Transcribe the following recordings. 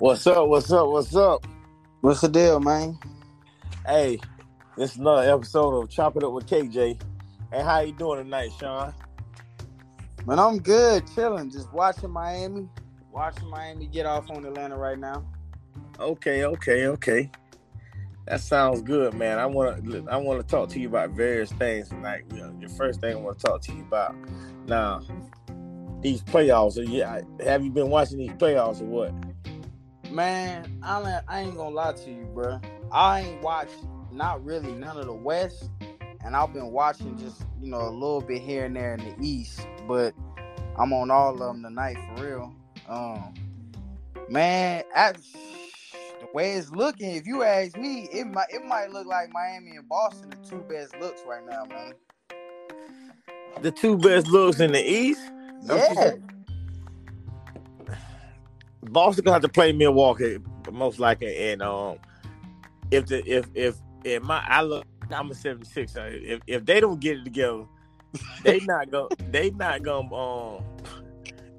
What's up? What's up? What's up? What's the deal, man? Hey, this is another episode of Chop It Up with KJ. Hey, how you doing tonight, Sean? Man, I'm good, chilling, just watching Miami, watching Miami get off on Atlanta right now. Okay, okay, okay. That sounds good, man. I want to I want to talk to you about various things tonight. You know, the first thing I want to talk to you about now these playoffs. Yeah, have you been watching these playoffs or what? Man, I I ain't gonna lie to you, bro. I ain't watched not really none of the West, and I've been watching just you know a little bit here and there in the East, but I'm on all of them tonight for real. Um, man, the way it's looking, if you ask me, it might it might look like Miami and Boston the two best looks right now, man. The two best looks in the East. Yeah. Boston gonna have to play Milwaukee most likely, and um, if the if if if my I look, I'm a 76. If if they don't get it together, they not gonna they not gonna um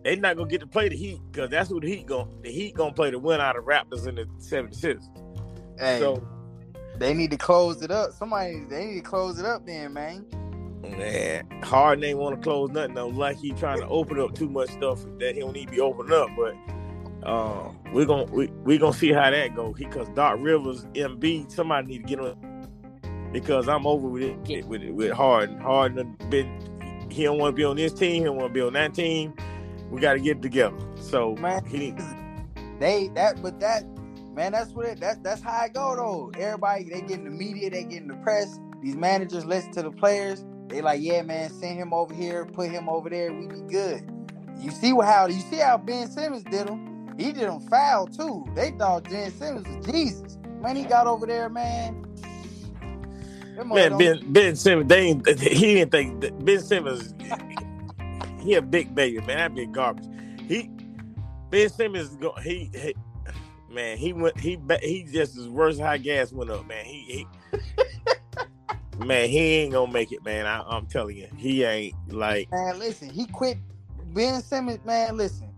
they not gonna get to play the Heat because that's what the Heat gonna the Heat gonna play the win out of Raptors in the 76. Hey, so they need to close it up. Somebody they need to close it up then, man. Man, Harden ain't want to close nothing though. Like he trying to open up too much stuff that he don't need to be opening up. But uh, we're gonna we we gonna see how that go. Because Doc Rivers, Embiid, somebody need to get on because I'm over with it with it, with Harden. Harden been he don't want to be on this team. He don't want to be on that team. We got to get it together. So man, he they that but that man, that's what it that that's how I go though. Everybody they getting the media, they getting the press. These managers listen to the players they like, yeah, man, send him over here, put him over there, we be good. You see how you see how Ben Simmons did him? He did him foul too. They thought Ben Simmons was Jesus. Man, he got over there, man. Man, Ben Ben Simmons, they ain't, he didn't think Ben Simmons. he a big baby, man. That big garbage. He Ben Simmons, he, he man, he went he he just his worst high gas went up, man. He, he man, he ain't gonna make it, man. I, am telling you, he ain't like. Man, listen, he quit. Ben Simmons, man, listen.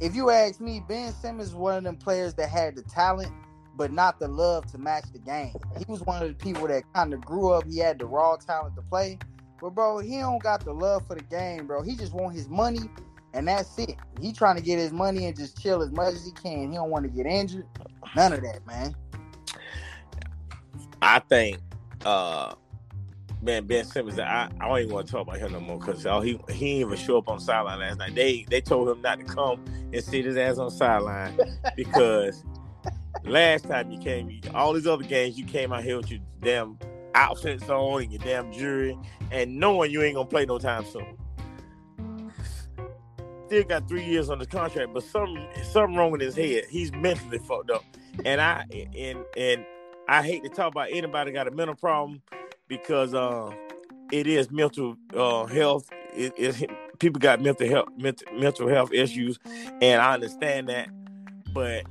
If you ask me, Ben Simmons is one of them players that had the talent, but not the love to match the game. He was one of the people that kind of grew up. He had the raw talent to play, but bro, he don't got the love for the game, bro. He just want his money, and that's it. He trying to get his money and just chill as much as he can. He don't want to get injured. None of that, man. I think uh man, Ben Simmons, I, I don't even want to talk about him no more because oh, he he didn't even show up on sideline last night. They they told him not to come and sit his ass on sideline because last time you came, all these other games, you came out here with your damn outfits on and your damn jury and knowing you ain't gonna play no time soon. Still got three years on the contract, but something something wrong with his head. He's mentally fucked up, and I and and I hate to talk about anybody got a mental problem because uh, it is mental uh, health. It, it, people got mental health mental, mental health issues, and I understand that. But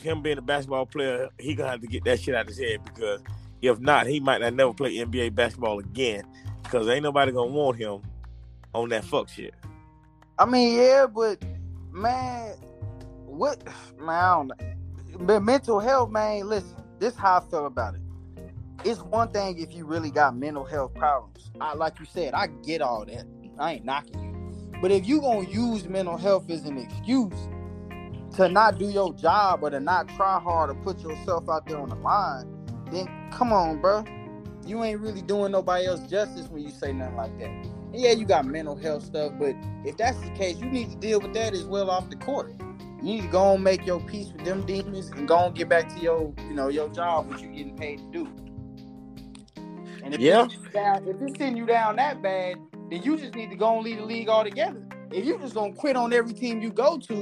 him being a basketball player, he gonna have to get that shit out of his head because if not, he might not never play NBA basketball again because ain't nobody gonna want him on that fuck shit. I mean, yeah, but man, what man? I don't know. But mental health, man. Listen, this how I feel about it it's one thing if you really got mental health problems. I, like you said, I get all that. I ain't knocking you. But if you gonna use mental health as an excuse to not do your job or to not try hard or put yourself out there on the line, then come on, bro. You ain't really doing nobody else justice when you say nothing like that. And yeah, you got mental health stuff, but if that's the case, you need to deal with that as well off the court. You need to go and make your peace with them demons and go and get back to your, you know, your job, what you're getting paid to do. And if yeah. it's down, if it's sending you down that bad, then you just need to go and leave the league altogether. If you just gonna quit on every team you go to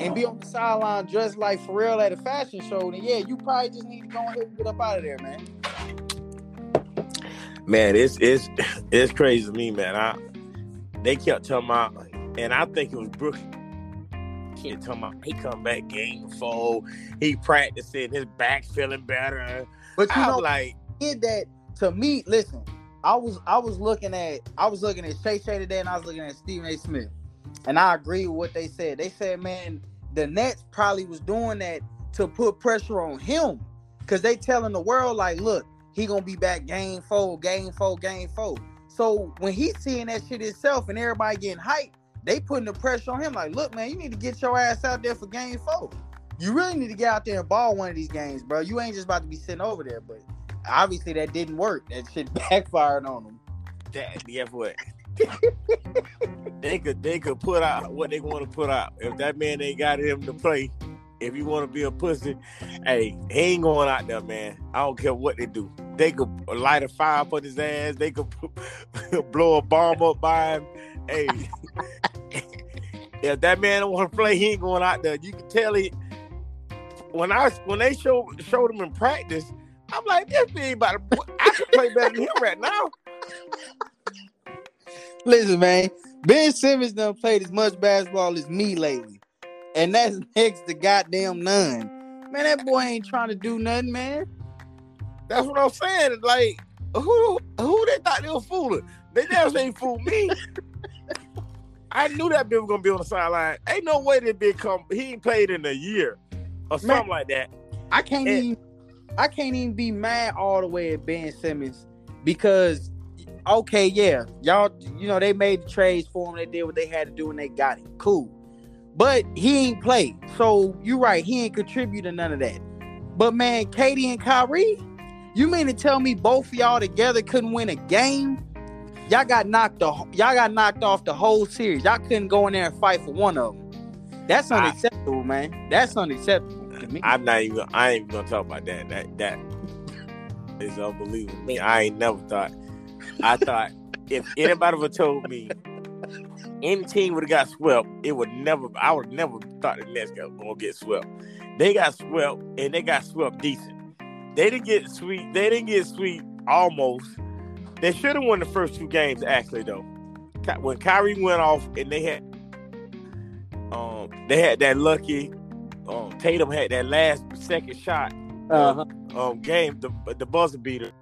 and be on the sideline dressed like Pharrell at a fashion show, then yeah, you probably just need to go ahead and get up out of there, man. Man, it's it's it's crazy to me, man. I they kept telling about, and I think it was Brooks. He talking about he come back game four, he practicing, his back feeling better. But you I know, like did that to me, listen, I was I was looking at I was looking at Shay Shay today and I was looking at Stephen A. Smith. And I agree with what they said. They said, man, the Nets probably was doing that to put pressure on him. Cause they telling the world, like, look, he gonna be back game four, game four, game four. So when he's seeing that shit himself and everybody getting hyped, they putting the pressure on him. Like, look, man, you need to get your ass out there for game four. You really need to get out there and ball one of these games, bro. You ain't just about to be sitting over there. But obviously that didn't work. That shit backfired on them. That guess what? they could they could put out what they want to put out. If that man ain't got him to play, if you want to be a pussy, hey, he ain't going out there, man. I don't care what they do. They could light a fire up on his ass. They could blow a bomb up by him. Hey, if that man don't want to play, he ain't going out there. You can tell he. When I when they show showed him in practice, I'm like, this ain't about to. I can play better than him right now. Listen, man, Ben Simmons done played as much basketball as me lately. And that's next to goddamn none. Man, that boy ain't trying to do nothing, man. That's what I'm saying. Like, who who they thought they were fooling? They never ain't fool me. I knew that bitch was gonna be on the sideline. Ain't no way that bitch come. He ain't played in a year or something man, like that. I can't and, even. I can't even be mad all the way at Ben Simmons because okay, yeah, y'all, you know, they made the trades for him. They did what they had to do, and they got him. Cool, but he ain't played. So you're right, he ain't contribute to none of that. But man, Katie and Kyrie, you mean to tell me both of y'all together couldn't win a game? Y'all got knocked the y'all got knocked off the whole series. Y'all couldn't go in there and fight for one of them. That's unacceptable, I, man. That's unacceptable me. I'm not even. I ain't even gonna talk about that. That that is unbelievable. Me, I ain't never thought I thought if anybody would have told me any team would have got swept, it would never. I would never thought the Nets got gonna get swept. They got swept, and they got swept decent. They didn't get sweet. They didn't get sweet almost. They should have won the first two games actually though. When Kyrie went off and they had, um, they had that lucky. Um, Tatum had that last second shot. Uh-huh. Um, game the the buzzer beater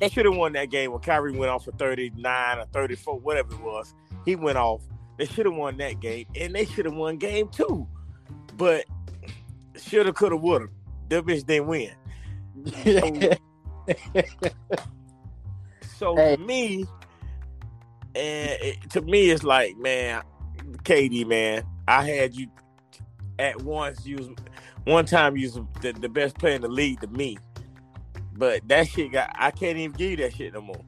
they should have won that game when Kyrie went off for 39 or 34, whatever it was. He went off. They should have won that game, and they should have won game two. But shoulda, coulda, woulda. That bitch didn't win. so, so hey. to me, and it, to me, it's like, man, Katie, man, I had you at once. You was one time you was the, the best player in the league to me. But that shit got I can't even give you that shit no more.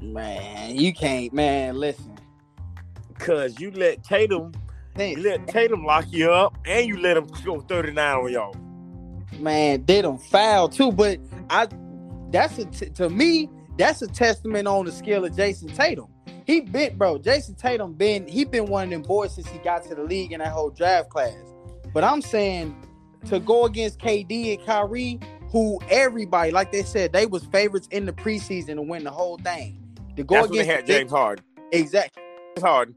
Man, you can't, man, listen. Cause you let Tatum you let Tatum lock you up and you let him go 39 on y'all. Man, they don't foul too, but I that's a t- to me, that's a testament on the skill of Jayson Tatum. He been bro, Jayson Tatum been he been one of them boys since he got to the league in that whole draft class. But I'm saying to go against KD and Kyrie, who everybody, like they said, they was favorites in the preseason to win the whole thing. To go That's against they had James Harden. Exactly. James Harden.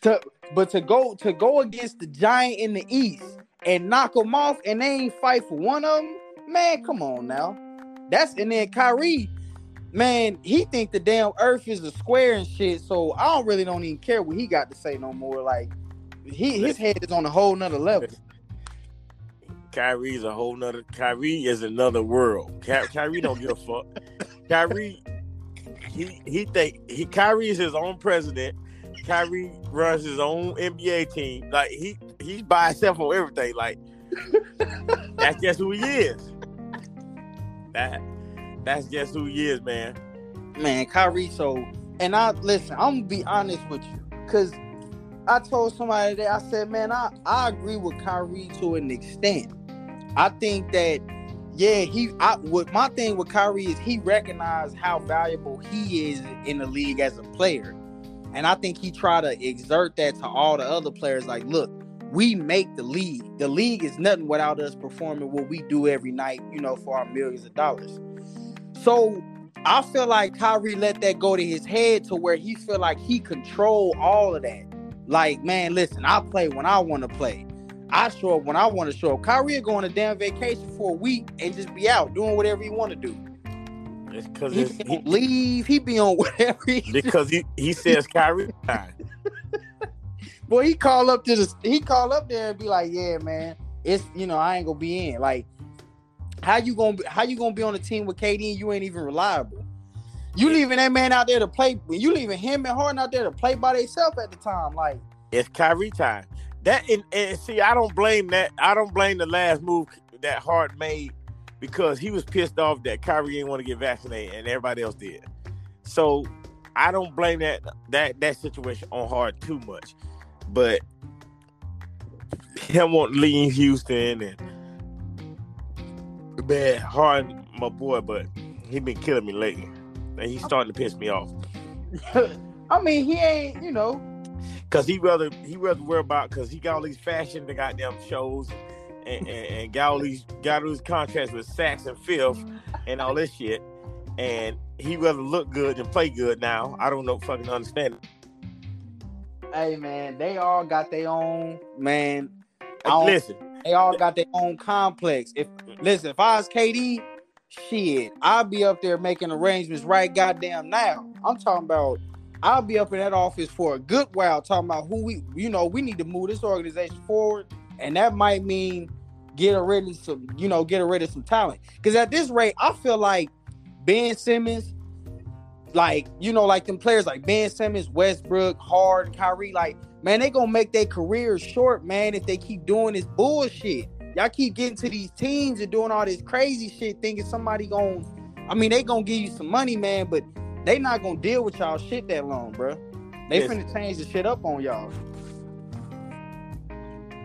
To, but to go to go against the giant in the East and knock them off, and they ain't fight for one of them, man. Come on now. That's and then Kyrie, man, he think the damn Earth is a square and shit. So I don't really don't even care what he got to say no more. Like he his head is on a whole nother level. Kyrie's a whole nother. Kyrie is another world. Ky- Kyrie don't give a fuck. Kyrie, he he think he Kyrie is his own president. Kyrie runs his own NBA team. Like he he's by himself on everything. Like that's just who he is. That that's just who he is, man. Man, Kyrie. So, and I listen. I'm gonna be honest with you, cause I told somebody that I said, man, I I agree with Kyrie to an extent. I think that yeah, he I what my thing with Kyrie is he recognized how valuable he is in the league as a player. And I think he tried to exert that to all the other players. Like, look, we make the league. The league is nothing without us performing what we do every night, you know, for our millions of dollars. So I feel like Kyrie let that go to his head to where he feel like he control all of that. Like, man, listen, I play when I want to play. I show up when I want to show up. Kyrie go on a damn vacation for a week and just be out doing whatever he want to do. It's because he, he leave. He be on whatever. He because he he says Kyrie time. Boy, he call up to the he call up there and be like, "Yeah, man, it's you know I ain't gonna be in." Like, how you gonna be, how you gonna be on a team with KD and you ain't even reliable? You leaving that man out there to play. You leaving him and Harden out there to play by themselves at the time. Like, it's Kyrie time. That and, and see, I don't blame that. I don't blame the last move that Hart made because he was pissed off that Kyrie didn't want to get vaccinated and everybody else did. So I don't blame that that that situation on Hart too much, but him to leave Houston and man, Harden, my boy, but he been killing me lately, and he's starting to piss me off. I mean, he ain't, you know, Cause he rather he rather worry about because he got all these fashion the goddamn shows and, and, and got all these got all these contracts with Saks and Fifth and all this shit. And he rather look good than play good now. I don't know fucking understand. Hey man, they all got their own man. Listen, they all got their own complex. If listen, if I was KD, shit, I'd be up there making arrangements right goddamn now. I'm talking about I'll be up in that office for a good while talking about who we, you know, we need to move this organization forward, and that might mean get rid of some, you know, get rid of some talent. Because at this rate, I feel like Ben Simmons, like you know, like them players like Ben Simmons, Westbrook, Hard, Kyrie, like man, they gonna make their careers short, man, if they keep doing this bullshit. Y'all keep getting to these teams and doing all this crazy shit, thinking somebody gonna. I mean, they gonna give you some money, man, but they not gonna deal with y'all shit that long, bro. They yes. finna change the shit up on y'all.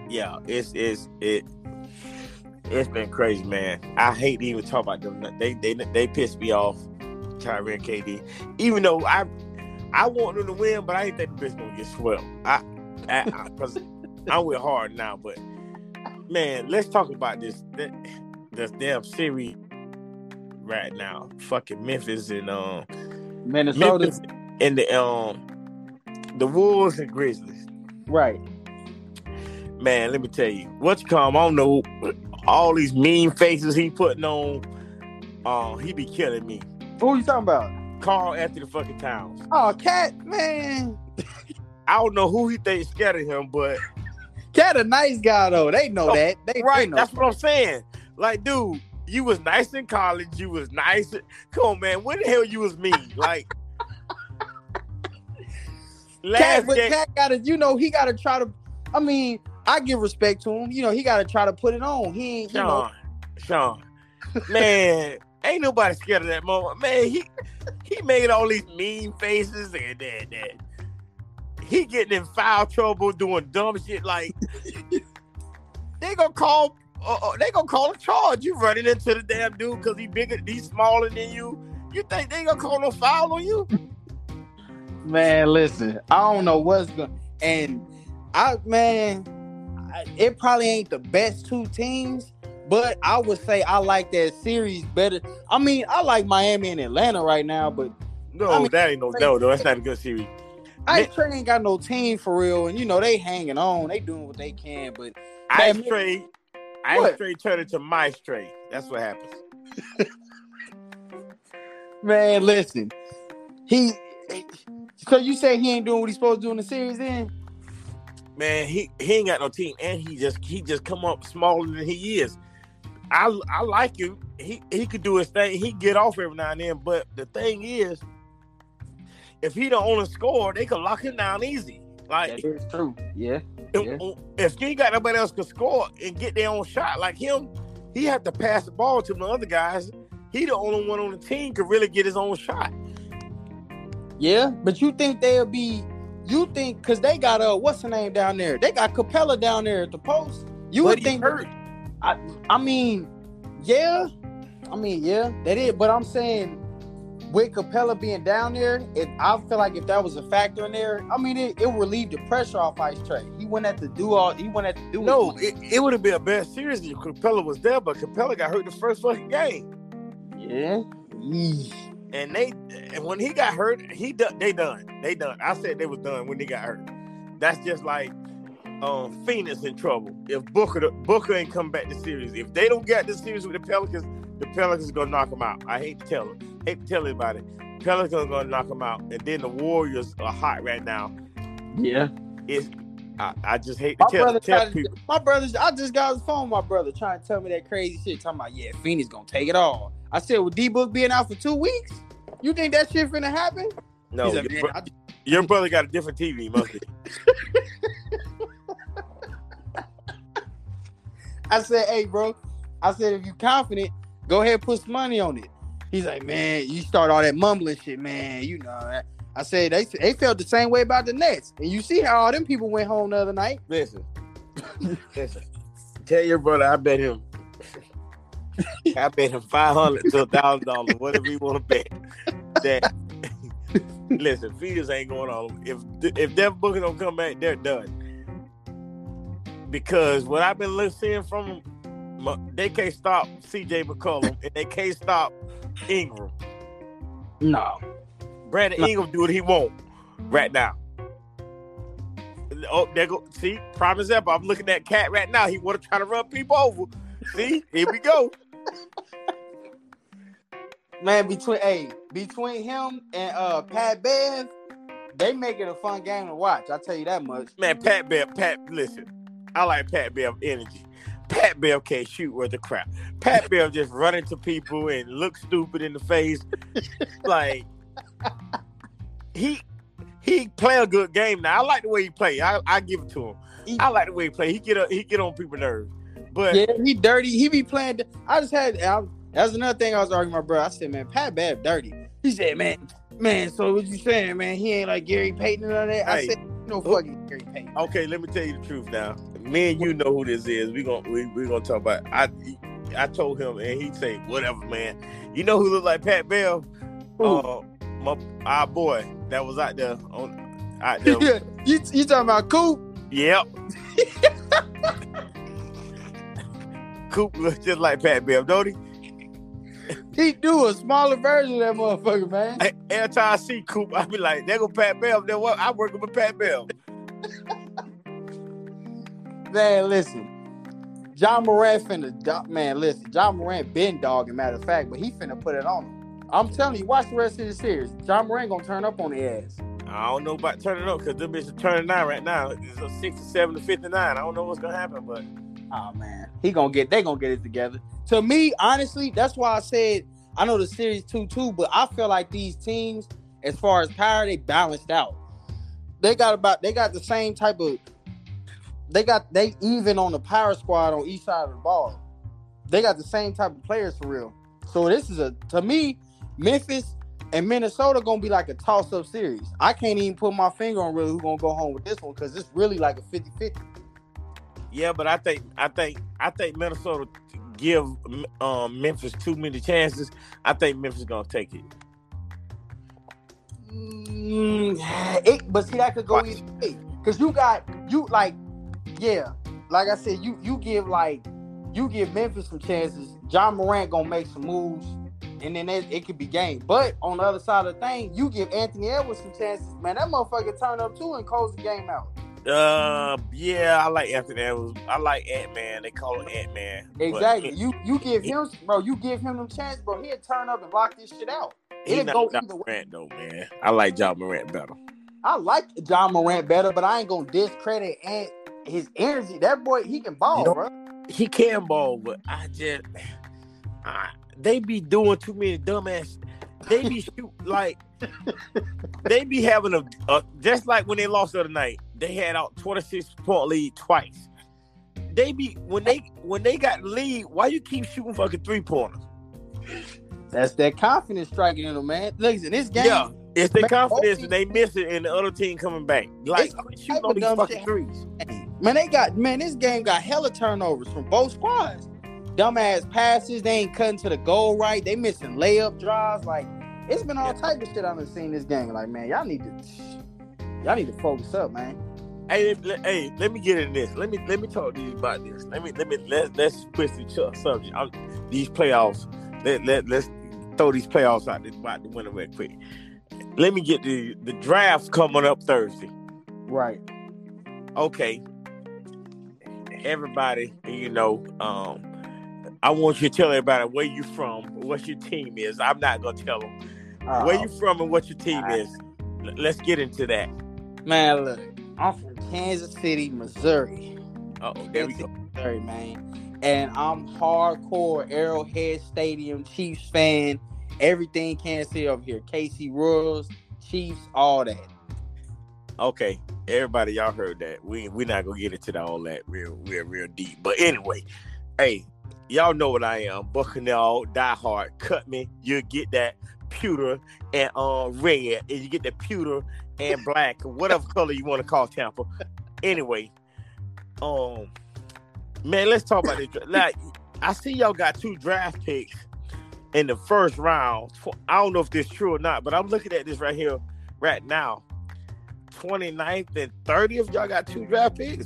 Yeah, it's it's it. It's been crazy, man. I hate to even talk about them. They they they pissed me off, Kyrie and KD. Even though I I want them to win, but I ain't think the bitch gonna get swept. I because I'm with hard now, but man, let's talk about this this damn series right now. Fucking Memphis and um Minnesota Memphis and the um the Wolves and Grizzlies. Right. Man, let me tell you, what you call him, I don't know all these mean faces he putting on. Uh, he be killing me. Who you talking about? Karl-Anthony fucking Towns. Oh, cat man. I don't know who he thinks scared of him, but Cat a nice guy though. They know oh, that. They right. They know that's what I'm saying. Like, dude, you was nice in college. You was nice. Come on, man. When the hell you was mean? Like, last Cat, but game, Cat gotta, you know, he gotta try to. I mean, I give respect to him. You know, he gotta try to put it on. He ain't, Sean, you know. Sean, man, ain't nobody scared of that moment. Man, he he made all these mean faces and that that he getting in foul trouble doing dumb shit like they gonna call uh, uh, they gonna call a charge. You running into the damn dude because he bigger, he's smaller than you. You think they gonna call no foul on you? Man, listen, I don't know what's going. And I, man, I, it probably ain't the best two teams, but I would say I like that series better. I mean, I like Miami and Atlanta right now, but no, I mean, that ain't no no, no. That's not a good series. Ice Trae ain't got no team for real, and you know they hanging on, they doing what they can, but Ice Trae I what? straight turn into my straight. That's what happens. Man, listen. He so you say he ain't doing what he's supposed to do in the series then? Man, he, he ain't got no team and he just he just come up smaller than he is. I I like him. He he could do his thing. He get off every now and then, but the thing is, if he the only score, they could lock him down easy. Like that is true. Yeah. If, yeah. if you ain't got nobody else to score and get their own shot like him, he had to pass the ball to the other guys. He the only one on the team could really get his own shot. Yeah, but you think they'll be? You think because they got uh what's the name down there? They got Capela down there at the post. You but would think hurt. I I mean, yeah, I mean yeah, that is. But I'm saying with Capela being down there, it, I feel like if that was a factor in there, I mean, it, it relieved the pressure off Ice Trae. He wouldn't have to do all. He wouldn't have to do. No, it, it would have been a bad series if Capela was there, but Capela got hurt the first fucking game. Yeah. And they, and when he got hurt, he done. They done. They done. I said they was done when they got hurt. That's just like um, Phoenix in trouble. If Booker Booker ain't come back to series, if they don't get the series with the Pelicans, the Pelicans gonna knock them out. I hate to tell them tell anybody. Pelicans gonna knock them out, and then the Warriors are hot right now. Yeah, it's I, I just hate to My tell, brother tell tried to, people. my brother, I just got his phone. My brother trying to tell me that crazy shit. Talking about yeah, Phoenix gonna take it all. I said with D Book being out for two weeks, you think that shit finna happen? No, He's your, like, bro- I- your brother got a different TV, must be. I said, hey, bro. I said, if you confident, go ahead and put some money on it. He's like, man, you start all that mumbling shit, man. You know that. I said they they felt the same way about the Nets, and you see how all them people went home the other night. Listen, listen. Tell your brother I bet him. I bet him five hundred to a thousand dollars, whatever you want to bet. That listen, Phoenix ain't going on. If if Devin Booker don't come back, they're done. Because what I've been listening from them, they can't stop C.J. McCollum and they can't stop Ingram. No, Brandon No. Ingram do what he want right now. Oh, there go. See, prime example. I'm looking at Cat right now. He want to try to run people over. See, here we go. man. Between hey, between him and uh Pat Bev, they make it a fun game to watch. I tell you that much. Man, Pat Bev, Pat, listen. I like Pat Bev energy. Pat Bev can't shoot worth a crap. Pat Bev just run into people and look stupid in the face. like he he play a good game now. I like the way he play. I, I give it to him. I like the way he play. He get a, he get on people's nerves. But Yeah, he dirty. He be playing. I just had. I, that's another thing I was arguing with my brother. I said, man, Pat Bev dirty. He said, man, man. So what you saying, man? He ain't like Gary Payton and all that. I said, no oh, fucking Gary Payton. Okay, let me tell you the truth now. Me and you know who this is. We gonna we we gonna talk about. I I told him and he say whatever, man. You know who look like Pat Bell? Uh, my our boy that was out there on out there. Yeah, you you talking about Coop? yep. Coop looks just like Pat Bell, don't he? He do a smaller version of that motherfucker, man. Every time I see Coop, I be like, "There go Pat Bell." Then what? I work with Pat Bell. Man, listen. John Morant finna man, listen. John Morant been dogging, matter of fact, but he finna put it on him. I'm telling you, watch the rest of the series. John Morant gonna turn up on the ass. I don't know about turning up because them bitches turning nine right now. It's a sixty-seven to fifty-nine. I don't know what's gonna happen, but. Oh man, he gonna get. They gonna get it together. To me, honestly, that's why I said I know the series two two, but I feel like these teams, as far as power, they balanced out. They got about. They got the same type of. They got they even on the power squad on each side of the ball. They got the same type of players for real. So this is a to me, Memphis and Minnesota gonna be like a toss up series. I can't even put my finger on really who gonna go home with this one because it's really like a 50-50. Yeah, but I think I think I think Minnesota give um, Memphis too many chances. I think Memphis gonna take it. Mm, it, but see that could go either way. Cause you got you like, yeah, like I said, you you give like you give Memphis some chances. John Morant gonna make some moves, and then it, it could be game. But on the other side of the thing, you give Anthony Edwards some chances. Man, that motherfucker turn up too and close the game out. Uh, yeah, I like Anthony Edwards. I like Ant Man. They call him Ant Man. Exactly. You you give him, bro. You give him them chance, bro. He'll turn up and block this shit out. He It'll not go John either way. Morant though, man. I like John Morant better. I like John Morant better, but I ain't gonna discredit Ant his energy. That boy, he can ball, You know- bro. He can ball, but I just I, they be doing too many dumbass. They be shoot like they be having a, a just like when they lost the other night. They had out twenty six point lead twice. They be when they when they got lead. Why you keep shooting fucking three pointers? That's that confidence striking in them, man. Listen, this game, Yeah, it's the confidence and they miss it, and the other team coming back. Like It's quit type shooting of these fucking shit. threes. Man, they got man, this game got hella turnovers from both squads. Dumbass passes, they ain't cutting to the goal right. They missing layup drives. Like it's been all type of shit I've been seeing this game. Like man, y'all need to y'all need to focus up, man. Hey, let, hey, let me get in this. Let me let me talk to you about this. Let me let me let let's switch the subject. I'm, these playoffs. Let let let's throw these playoffs out the out the window real quick. Let me get the the draft coming up Thursday. Right. Okay. Everybody, you know, um, I want you to tell everybody where you from, what your team is. I'm not gonna tell them Uh, where you from and what your team is. L- Let's get into that. man, look. I'm from Kansas City, Missouri. Oh, there we go. Missouri, man. And I'm hardcore Arrowhead Stadium Chiefs fan. Everything Kansas City over here. KC Royals, Chiefs, all that. Okay, everybody, y'all heard that. We we're not gonna get into all that real, real, real deep. But anyway, hey, y'all know what I am. Buccaneer die hard. Cut me. You get that pewter and uh red, and you get the pewter and black, whatever color you want to call Tampa. Anyway, um, man, let's talk about this. Like, I see y'all got two draft picks in the first round. I don't know if this is true or not, but I'm looking at this right here, right now. 29th and 30th, y'all got two draft picks.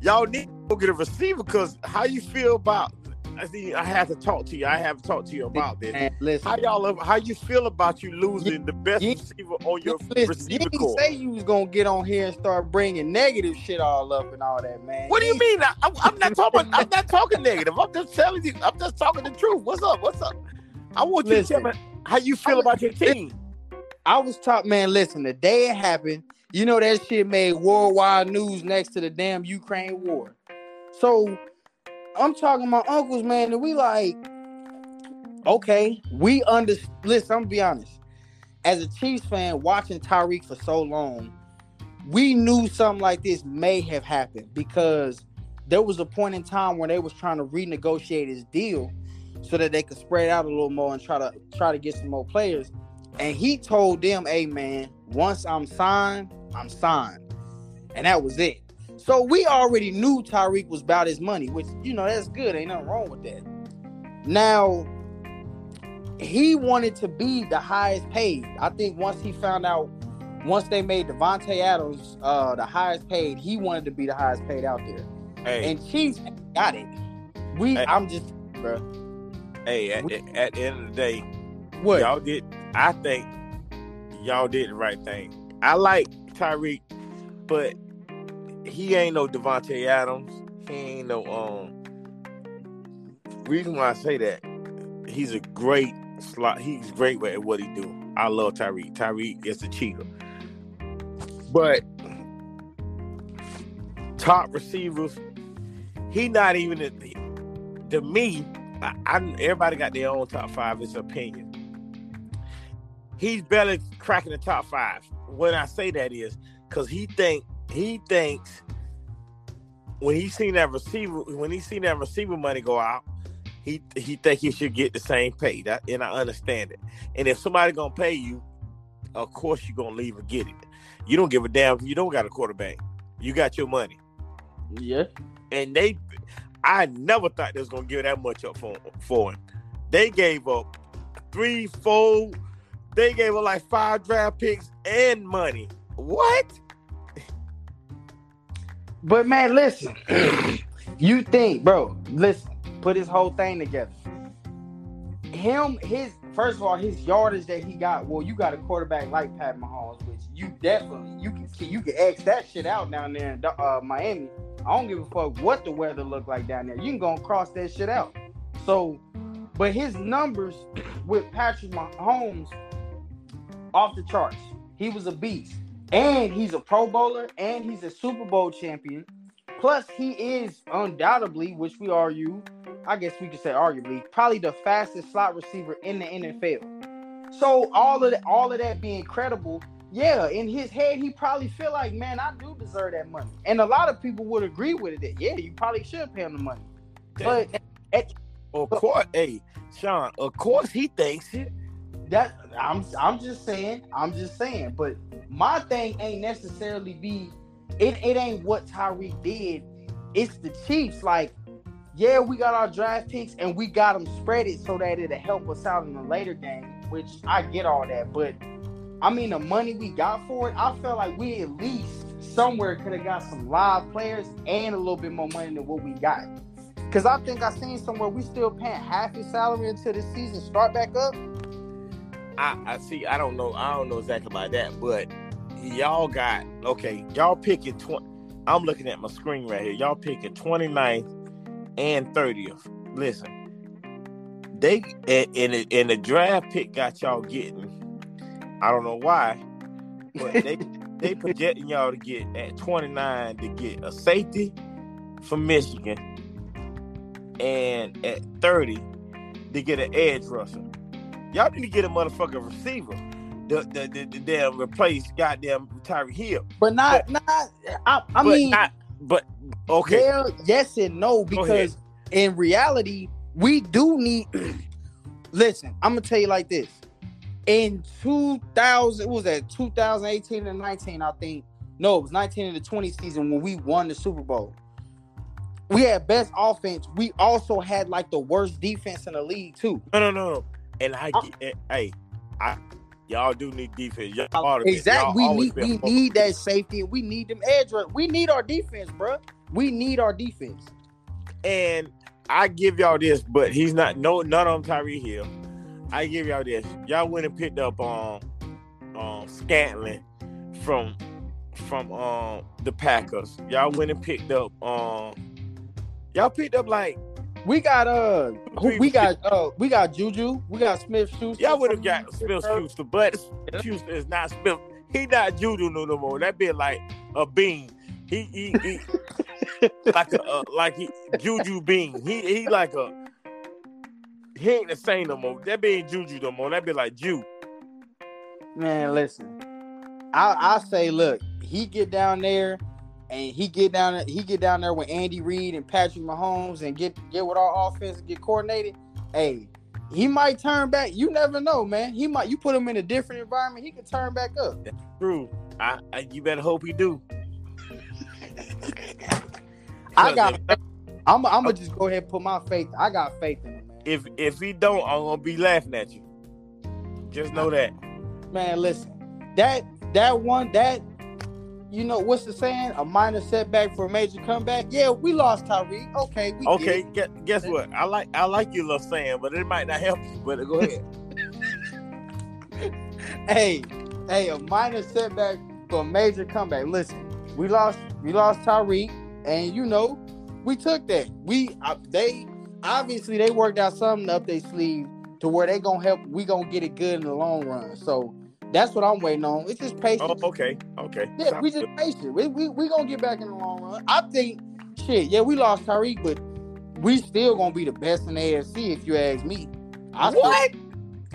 Y'all need to go get a receiver because how you feel about I see. I have to talk to you. I have to talk to you about this. Man, listen, How y'all? How you feel about you losing the best you- receiver on your listen, you receiver didn't core? say you was gonna get on here and start bringing negative shit all up and all that, man. What do you mean? I, I'm not talking. I'm not talking negative. I'm just telling you. I'm just talking the truth. What's up? What's up? I want you to tell me how you feel about your team. I was taught, man. Listen, the day it happened, you know that shit made worldwide news next to the damn Ukraine war. So I'm talking to my uncles, man, and we like, okay, we under. Listen, I'm gonna be honest. As a Chiefs fan, watching Tyreek for so long, we knew something like this may have happened because there was a point in time when they was trying to renegotiate his deal so that they could spread out a little more and try to try to get some more players. And he told them, hey man, once I'm signed, I'm signed. And that was it. So we already knew Tyreek was about his money, which you know that's good. Ain't nothing wrong with that. Now he wanted to be the highest paid. I think once he found out, once they made Davante Adams uh the highest paid, he wanted to be the highest paid out there. Hey, And Chiefs got it. We Hey. I'm just bro. hey. At, at the end of the day, What? y'all did. I think y'all did the right thing. I like Tyreek, but he ain't no Davante Adams. He ain't no um. Reason why I say that, he's a great slot. He's great at what he do. I love Tyreek. Tyreek is a cheater, but top receivers, he not even. in- To me, I, I everybody got their own top five. It's opinion. He's barely cracking the top five. When I say that is because he think he thinks when he seen that receiver when he seen that receiver money go out, he he think he should get the same pay. That and I understand it. And if somebody gonna pay you, of course you're gonna leave and get it. You don't give a damn if you don't got a quarterback. You got your money. Yeah. And they I never thought they was gonna give that much up for for him. They gave up three, four, they gave up like five draft picks and money. What? But man, listen. you think, bro, listen, put his whole thing together. Him, his first of all, his yardage that he got, well, you got a quarterback like Pat Mahomes, which you definitely you can you can X that shit out down there in uh, Miami. I don't give a fuck what the weather look like down there. You can go and cross that shit out. So, but his numbers with Patrick Mahomes off the charts. He was a beast. And he's a Pro Bowler and he's a Super Bowl champion. Plus, he is undoubtedly, which we argue, I guess we could say arguably, probably the fastest slot receiver in the NFL. So all of that, all of that being credible, yeah, in his head, he probably feel like, man, I do deserve that money. And a lot of people would agree with it that yeah, you probably should pay him the money. But at, Of course, hey, Sean, of course he thinks it. that I'm I'm just saying, I'm just saying. But my thing ain't necessarily be it, it ain't what Tyreek did. It's the Chiefs. Like, yeah, we got our draft picks and we got them spread it so that it'll help us out in the later game, which I get all that. But I mean the money we got for it, I felt like we at least somewhere could have got some live players and a little bit more money than what we got. Cause I think I seen somewhere we still paying half his salary until the season start back up. I, I see. I don't know. I don't know exactly about that, but y'all got okay. Y'all picking twenty. I'm looking at my screen right here. Y'all picking 29th and 30th. Listen, they and and, the- and the draft pick got y'all getting. I don't know why, but they they projecting y'all to get at 29 to get a safety from Michigan, and at 30 to get an edge rusher. Y'all need to get a motherfucking receiver. The the the, the damn replace goddamn Tyreek Hill. But not not. I, I but mean, not, but okay. yeah, yes and no because in reality we do need. listen, I'm gonna tell you like this. In 2000, what was that 2018 and 19? I think no, it was 19 and the 20 season when we won the Super Bowl. We had best offense. We also had like the worst defense in the league too. No, no, no. And I Uh, get, eh, hey, I y'all do need defense. Y'all oughta Exactly. y'all We need we need that safety and we need them edge. rush- We need our defense, bruh. We need our defense. And I give y'all this, but he's not no none of them Tyreek Hill. I give y'all this. Y'all went and picked up um um Scantling from from um the Packers. Y'all went and picked up um y'all picked up like We got uh who- we got uh we got Juju, we got Smith Schuster. y'all would have got Smith Schuster, but Schuster is not Smith. He not Juju no, no more. That be like a bean. He he, he like a uh, like he Juju bean. He he like a he ain't the same no more. That be ain't Juju no more. That be like Jew. Man, listen. I I say look, he get down there and he get down he get down there with Andy Reid and Patrick Mahomes and get get with our offense and get coordinated. Hey, he might turn back. You never know, man. He might you put him in a different environment, he could turn back up. True. I, I you better hope he do. I got I'm I'm gonna just go ahead and put my faith. I got faith in him, man. if if he don't, I'm gonna be laughing at you. Just know that. Man, listen, that that one that you know what's the saying? A minor setback for a major comeback. Yeah, we lost Tyreek. Okay, we get Okay, guess, guess what? I like I like your little saying, but it might not help you. But go ahead. Hey, hey, a minor setback for a major comeback. Listen, we lost we lost Tyreek, and you know we took that. We uh, they obviously they worked out something up their sleeve to where they gonna help. We gonna get it good in the long run. So that's what I'm waiting on. It's just oh, patience. oh, okay, okay. Yeah, Sounds we just good. patient. We, we we gonna get back in the long run. I think shit. Yeah, we lost Tyreek, but we still gonna be the best in the AFC if you ask me. I still- What?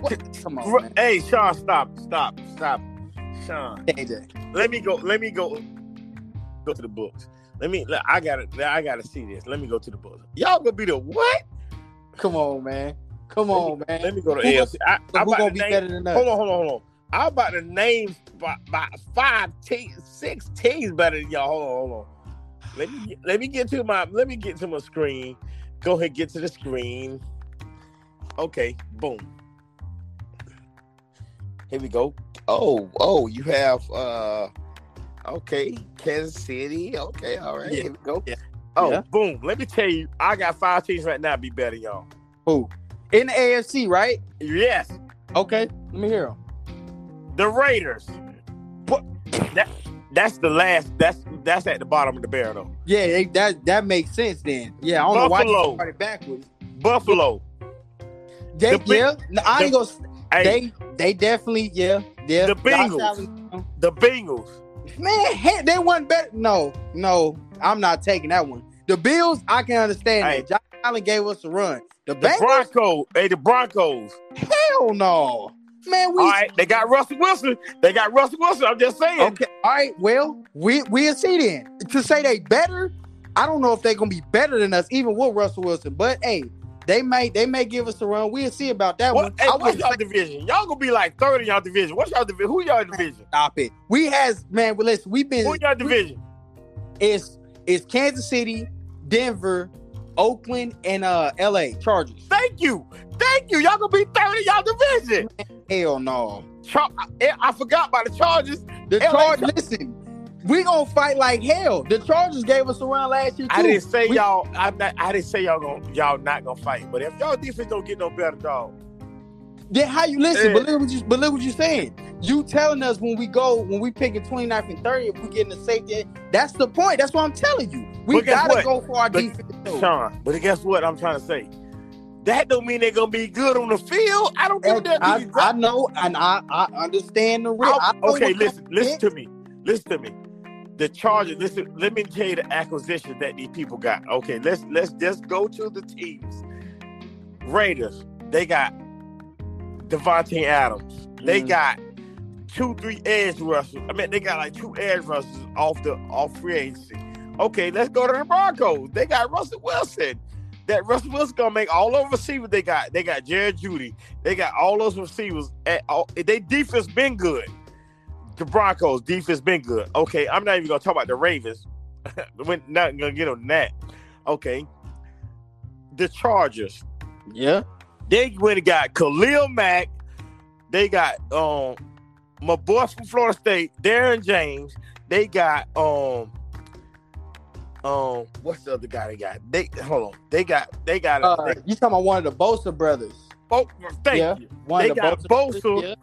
what? Come on, man. Hey, Sean, stop, stop, stop, Sean. AJ. Let me go. Let me go. Go to the books. Let me. I gotta. I gotta see this. Let me go to the books. Y'all gonna be the what? Come on, man. Come on, man. Let me go to Who AFC. I, who gonna to be name. better than us? Hold on, hold on, hold on. I'm about to name by, by five teams, six teams better than y'all. Hold on, hold on. Let me get- let me get to my let me get to my screen. Go ahead, get to the screen. Okay, boom. Here we go. Oh, oh, you have uh okay, Kansas City. Okay, all right, Yeah. here we go. Yeah. Oh, Yeah. boom. Let me tell you, I got five teams right now be better y'all. Who? In the AFC, right? Yes, Okay. Let me hear him. The Raiders. What? That that's the last. That's that's at the bottom of the barrel though. Yeah, they, that that makes sense then. Yeah, I don't know why Buffalo. you started backwards. Buffalo. They, The yeah, no, I ain't the- gonna. Hey, They they definitely yeah yeah. The Bengals. The Bengals. Man, heck, they wasn't better. No, no, I'm not taking that one. The Bills, I can understand Hey. that. Josh Allen gave us a run. The, The Bengals, Broncos. Hey, the Broncos. hell no. Man, we All right, they got Russell Wilson. They got Russell Wilson. I'm just saying. okay. All right, well, we we'll see then. To say they better, I don't know if they're gonna be better than us, even with Russell Wilson. But hey, they may they may give us a run. We'll see about that What, one. hey, what's y'all say division? Y'all gonna be like third in y'all division. What's y'all division? Who y'all division? stop it. We has man, well, listen, we've been Who y'all division? it's it's Kansas City, Denver, Oakland, and uh LA Chargers. Thank you. Thank you. Y'all gonna be third in y'all division. Hell no. Char- I, I forgot about the Chargers. The Chargers, listen, we gonna fight like hell. The Chargers gave us a run last year too. I didn't say We- y'all. I'm not. I didn't say y'all gonna y'all not gonna fight. But if y'all defense don't get no better, dog. Then how you listen? Yeah. But look what you look what you saying. You telling us when we go when we pick a 29th and 30, if we get in the safety, that's the point. That's what I'm telling you. We But gotta go for our But- defense. Sean. But guess what? I'm trying to say. That don't mean they're gonna be good on the field. I don't give a I, I know, and I, I understand the risk. I- I know okay, listen, listen to me. listen to me. The Chargers. Listen, let me tell you the acquisition that these people got. Okay, let's let's just go to the teams. Raiders. They got Davante Adams. They Mhm. got two, three edge rushers. I mean, they got like two edge rushers off the off free agency. Okay, let's go to the Broncos. They got Russell Wilson. That Russell Wilson gonna make all those receivers they got. They got Jerry Jeudy. They got all those receivers. At all, they defense been good. The Broncos defense been good. Okay, I'm not even gonna talk about the Ravens. We're not gonna get on that. Okay, the Chargers. Yeah. They went and got Khalil Mack. They got um my boy from Florida State, Derwin James. They got um um what's the other guy they got? They hold on. They got they got Uh, they, you talking about one of the Bosa brothers? oh, thank yeah. you. One They of the got Bosa. Yeah.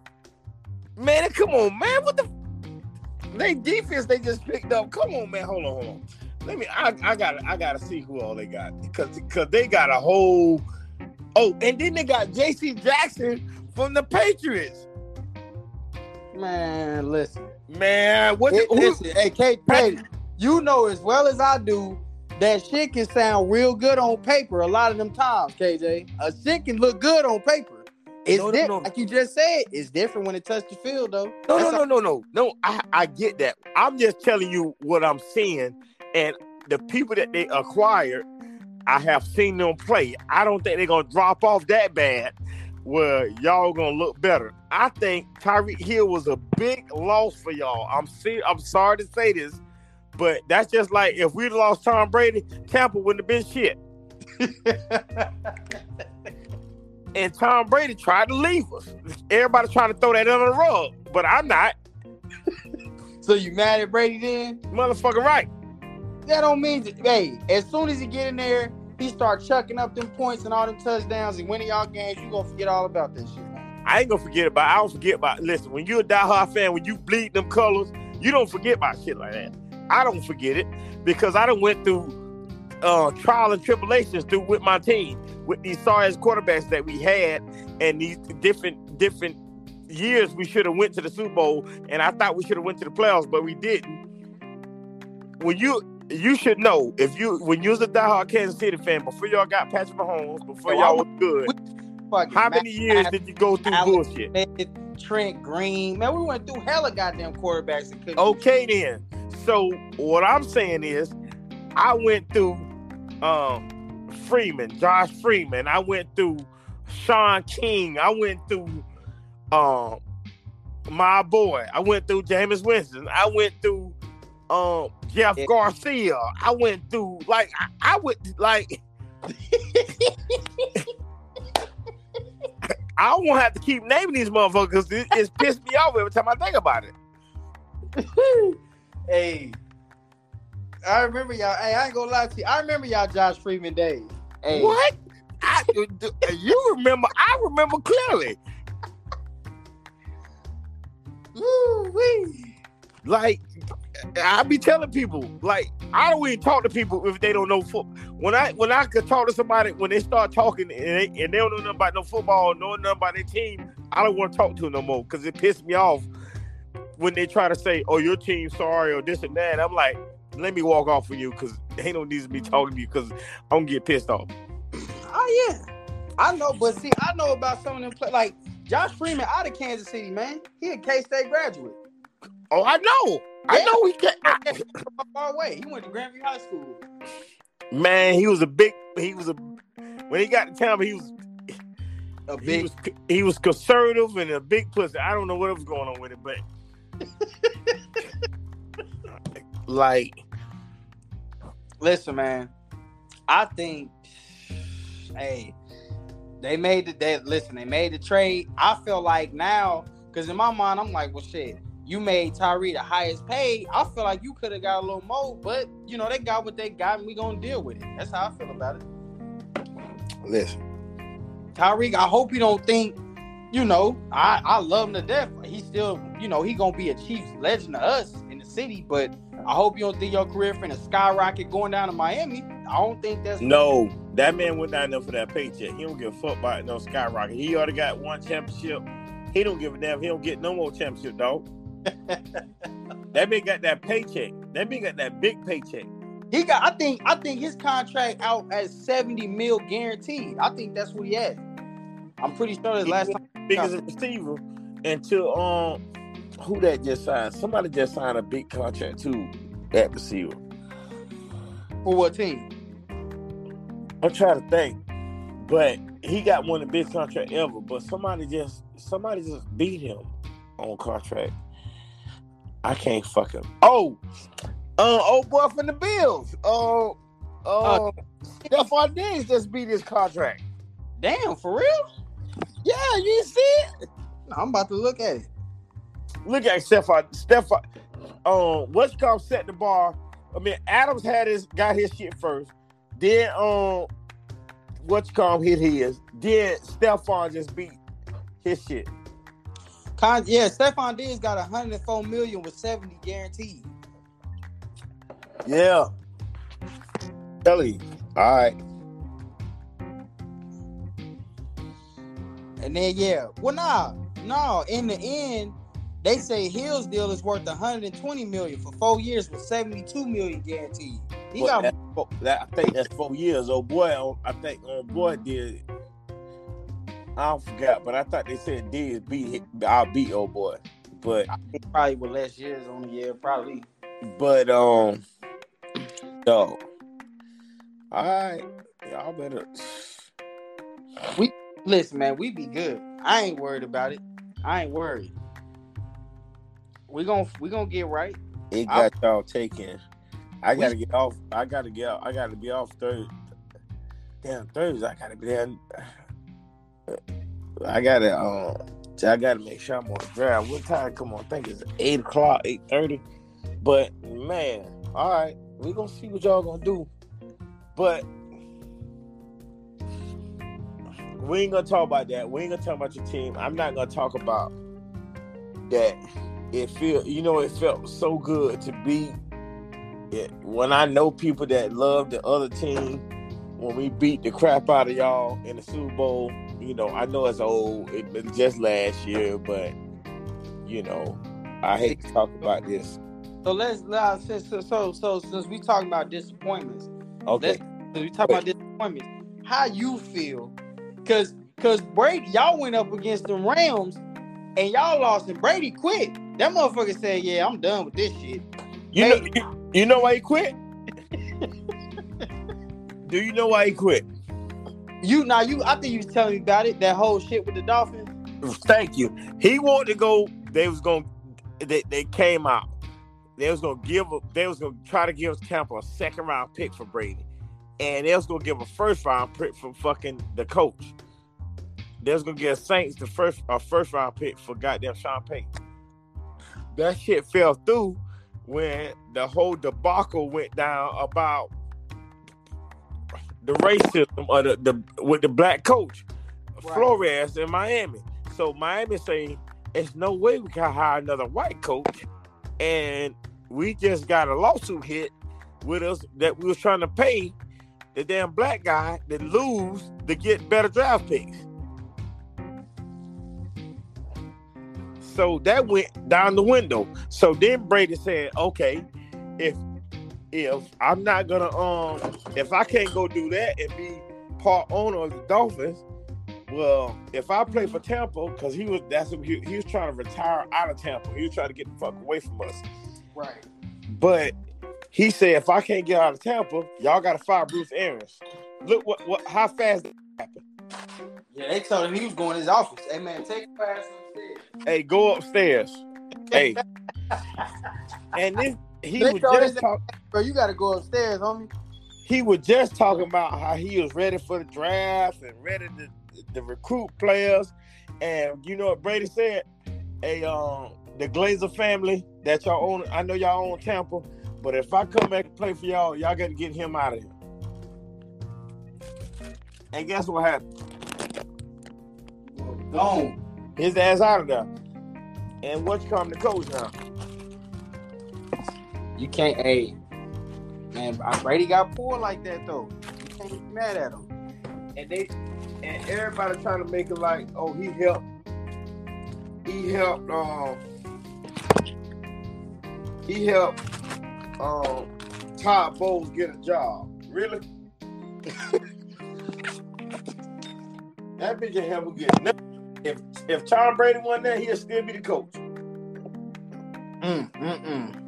Man, come on, man. What the they defense they just picked up. Come on, man. Hold on, hold on. Let me I, I gotta I gotta see who all they got. Because because they got a whole Oh, and then they got JC Jackson from the Patriots. Man, listen. Man, what It- who, listen, hey, Kate, Kate, you know as well as I do that shit can sound real good on paper a lot of them times, KJ. A shit can look good on paper. It's No, no, di- no. like you just said, it's different when it touches the field, though. No, That's no, no, no, no, no. I, I get that. I'm just telling you what I'm seeing, and the people that they acquired, I have seen them play. I don't think they're gonna drop off that bad. Where y'all gonna look better. I think Tyreek Hill was a big loss for y'all. I'm see, I'm sorry to say this, but that's just like if we'd lost Tom Brady, Tampa wouldn't have been shit. And Tom Brady tried to leave us. Everybody trying to throw that under the rug, but I'm not. so you mad at Brady then? Motherfucker, right? That don't mean that, hey, as soon as he get in there, he start chucking up them points and all them touchdowns and winning y'all games, you gonna forget all about this shit. I ain't gonna forget about. I don't forget about. Listen, when you're a diehard fan, when you bleed them colors, you don't forget about shit like that. I don't forget it because I done went through uh, trial and tribulations through with my team with these sorry quarterbacks that we had and these different different years we should have went to the Super Bowl and I thought we should have went to the playoffs, but we didn't. When you you should know if you when you was a diehard Kansas City fan before y'all got Patrick Mahomes, before y'all was good. How many years did you go through bullshit? Trent Green, man, we went through hella goddamn quarterbacks and couldn't. Okay then. So what I'm saying is, I went through um, Freeman, Josh Freeman. I went through Shaun King. I went through um, my boy. I went through Jameis Winston. I went through um, Jeff Yeah. Garcia. I went through like I, I would like. I won't have to keep naming these motherfuckers. It, it's pissed me off every time I think about it. hey, I remember y'all. Hey, I ain't gonna lie to you. I remember y'all Josh Freeman days. Hey, What? I, you remember? I remember clearly. Woo-wee. Like I be telling people, like I don't even talk to people if they don't know football. When I when I could talk to somebody when they start talking and they, and they don't know nothing about no football, know nothing about their team, I don't want to talk to them no more because it pisses me off when they try to say, "Oh, your team sorry" or this and that. I'm like, let me walk off with you because ain't no need to be talking to you because I'm gonna get pissed off. Oh yeah, I know. But see, I know about some of them play like Josh Freeman out of Kansas City, man. He a K State graduate. Oh, I know. I Yeah. know he can. I, far away. He went to Grandview High School. Man, he was a big. He was a when he got to town. He was A he big was he was conservative and a big pussy. I don't know what was going on with it, but like Listen, man. I think, hey, they made the they listen. They made the trade. I feel like now, because in my mind, I'm like, well, shit. You made Tyree the highest paid. I feel like you could have got a little more, but you know they got what they got, and we gonna deal with it. That's how I feel about it. listen, Tyreek, I hope you don't think, you know, I, I love him to death. He's still, you know, he gonna be a Chiefs legend to us in the city, but I hope you don't think your career finna skyrocket going down to Miami. I don't think that's no, that man went down there for that paycheck. He don't give a fuck about no skyrocket. He already got one championship. He don't give a damn. He don't get no more championship, dog. That man got that paycheck. That man got that big paycheck. He got. I think. I think his contract out at seventy mil guaranteed. I think that's what he had. I'm pretty sure his last time. Big as a receiver until um, who that just signed? Somebody just signed a big contract too. That receiver. For what team? I'm trying to think, but he got one of the best contract ever. But somebody just somebody just beat him on contract. I can't fuck him. Oh, uh, old boy from the Bills. Oh, uh, uh Stefon Diggs just beat his contract. Damn, for real? Yeah, you see it? I'm about to look at it. Look at Stefon. Stefon. Um, what's called set the bar. I mean, Adams had his got his shit first. Then um, what's called hit his. Then Stefon just beat his shit. Con- yeah, Stefon Diggs got 104 million with 70 guaranteed. Yeah. Kelly. All right. And then yeah, well nah, no. In the end, they say Hill's deal is worth 120 million for four years with 72 million guaranteed. He Well, got that, that- I think that's four years. Oh boy, I think oh boy did. I forgot, but I thought they said did beat I'll beat old boy, but probably with less years on the year, probably. but um, yo, all right, y'all better. We listen, man, we be good. I ain't worried about it. I ain't worried. We gonna we gonna get right. It got y'all taken. I gotta get off. I gotta get. Out. I gotta be off Thursday. Damn Thursday. I gotta be there. I gotta. Um. I gotta make sure I'm on drive. What time? Come on. I think it's eight o'clock, eight thirty. But man, all right, we gonna see what y'all gonna do. But we ain't gonna talk about that. We ain't gonna talk about your team. I'm not gonna talk about that. It feel you know it felt so good to be it, when I know people that love the other team, when we beat the crap out of y'all in the Super Bowl, you know, I know it's old, it been just last year, but you know, I hate to talk about this. So let's let's so so, so since we talking about disappointments, Okay, since we talk about disappointments, how you feel? Cause cause Brady, y'all went up against the Rams and y'all lost and Brady quit. That motherfucker said, "Yeah, I'm done with this shit." you know, you, you know why he quit? Do you know why he quit? You now you I think you was telling me about it, that whole shit with the Dolphins. Thank you. He wanted to go. They was to They, they came out. They was gonna give. They was gonna try to give Tampa a second round pick for Brady, and they was gonna give a first round pick for fucking the coach. They was gonna give Saints the first a first round pick for goddamn Sean Payton. That shit fell through when the whole debacle went down about the racism or the, the with the black coach Right. Flores in Miami. So Miami saying it's no way we can hire another white coach, and we just got a lawsuit hit with us that we was trying to pay the damn black guy that lose to get better draft picks. So that went down the window. So then Brady said, "Okay, if if I'm not gonna um if I can't go do that and be part owner of the Dolphins, well, if I play for Tampa, because he was that's what he, he was trying to retire out of Tampa. He was trying to get the fuck away from us. Right. But he said if I can't get out of Tampa, y'all gotta fire Bruce Arians. Look what what how fast that happened. Yeah, they told him he was going to his office. Hey man, take your ass upstairs. Hey, go upstairs. Hey. And then he They was just his- talk, Bro, you gotta go upstairs, homie. he was just talking about how he was ready for the draft and ready to, to recruit players. And you know what Brady said? Hey, um, the Glazer family that y'all own, I know y'all own Tampa, but if I come back and play for y'all, y'all got to get him out of here. And guess what happened? Gone. His ass out of there. And what's come the coach now? You can't, hey, man. Brady got poor like that though. You can't get mad at him. and they and everybody trying to make it like, oh, he helped. He helped. Um, he helped um, Todd Bowles get a job. Really? that bitch ain't help him get nothing. If if Tom Brady won that, he'll still be the coach. Mm, mm, mm.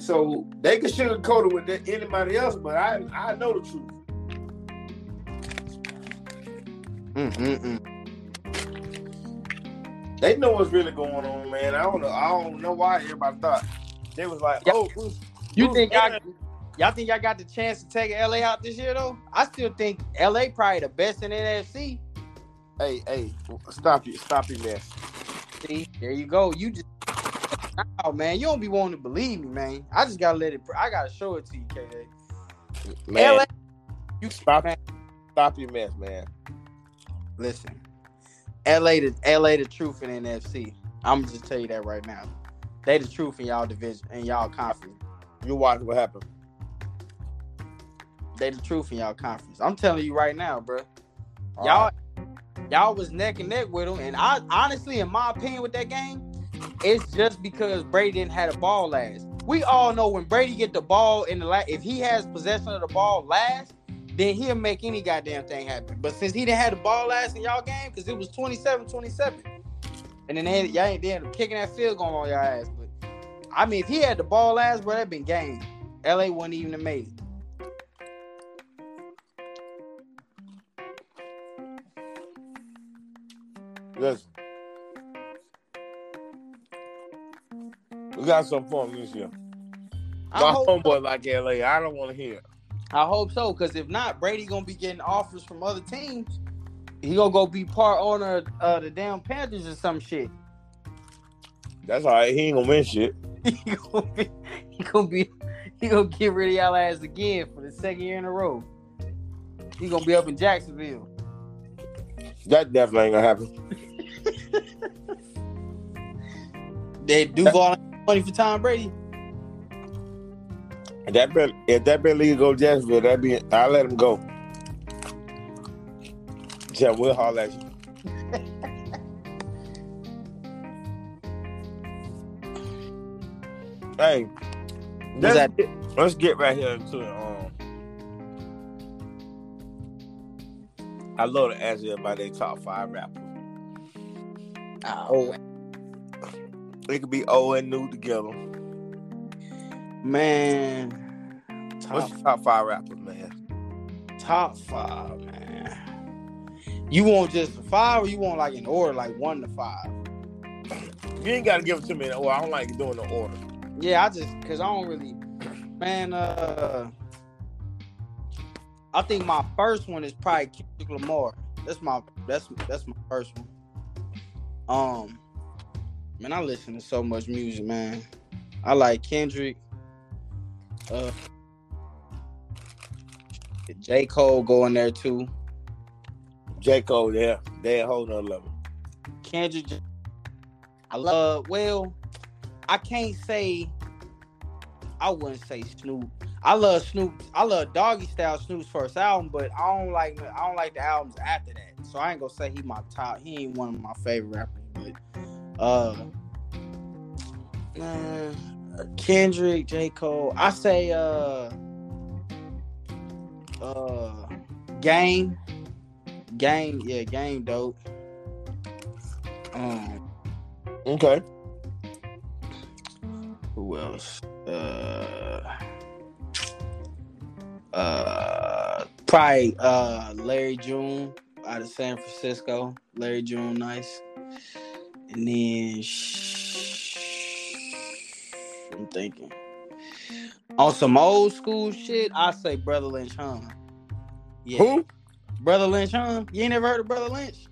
So they can sugarcoat it with that, anybody else, but I I know the truth. Mm, mm, mm. They know what's really going on, man. I don't know. I don't know why everybody thought they was like, Yeah. "Oh, Bruce, You Bruce think y'all, y'all think y'all got the chance to take LA out this year though? I still think LA probably the best in the NFC. Hey, hey, stop you, stop you, man. See, there you go. You just oh man, you don't be wanting to believe me, man. I just gotta let it. I gotta show it to you, KA. Man, LA, you stop, man. stop your mess, man. Listen, LA the LA the truth in NFC. I'm just tell you that right now. They the truth in y'all division and y'all conference. You watch what happened. They the truth in y'all conference. I'm telling you right now, bro. All y'all, right. y'all was neck and neck with them, and I honestly, in my opinion, with that game, it's just because Brady didn't have the ball last. We all know when Brady get the ball in the last, if he has possession of the ball last, then he'll make any goddamn thing happen. But since he didn't have the ball last in y'all game, because it was 27-27, and then they, y'all ain't then kicking that field goal on y'all ass. But I mean, if he had the ball last, bro, that'd been game. LA wouldn't even have made it. Got some fun this year. My homeboy like LA. I don't want to hear. I hope so, because if not, Brady gonna be getting offers from other teams. He gonna go be part owner of uh, the damn Panthers or some shit. That's all right. He ain't gonna win shit. he gonna be, he gonna be, he gonna get rid of y'all ass again for the second year in a row. He gonna be up in Jacksonville. That definitely ain't gonna happen. They Duval money for Tom Brady. If that been if that been league go Jacksonville, that be I let him go. Yeah, we'll holler at you. hey, let's, that- get, let's get right here into it. Um, I love to ask you about their top five rappers. Oh It could be old and new together. man, top What's your top five rappers, man? top five, man. You want just five, or you want like an order, like one to five? You ain't gotta give it to me. Well, I don't like doing the order. Yeah, I just cause I don't really, man. Uh, I think my first one is probably Kendrick Lamar. That's my that's that's my first one. Um, man, I listen to so much music, man. I like Kendrick. Uh, J Cole going there too. J. Cole, yeah, they a whole nother level. Kendrick. I love. Well, I can't say. I wouldn't say Snoop. I love Snoop. I love Doggy Style Snoop's first album, but I don't like. I don't like the albums after that. So I ain't gonna say he my top. He ain't one of my favorite rappers, but uh, man, Kendrick, J Cole. I say uh, uh, Game. Game, yeah, game dope. Um, Okay. who else? Uh, uh, probably uh Larry June out of San Francisco. Larry June, nice. And then I'm thinking on some old school shit. I say Brother Lynch, huh? Yeah, Who? Brother Lynch, huh? You ain't never heard of Brother Lynch?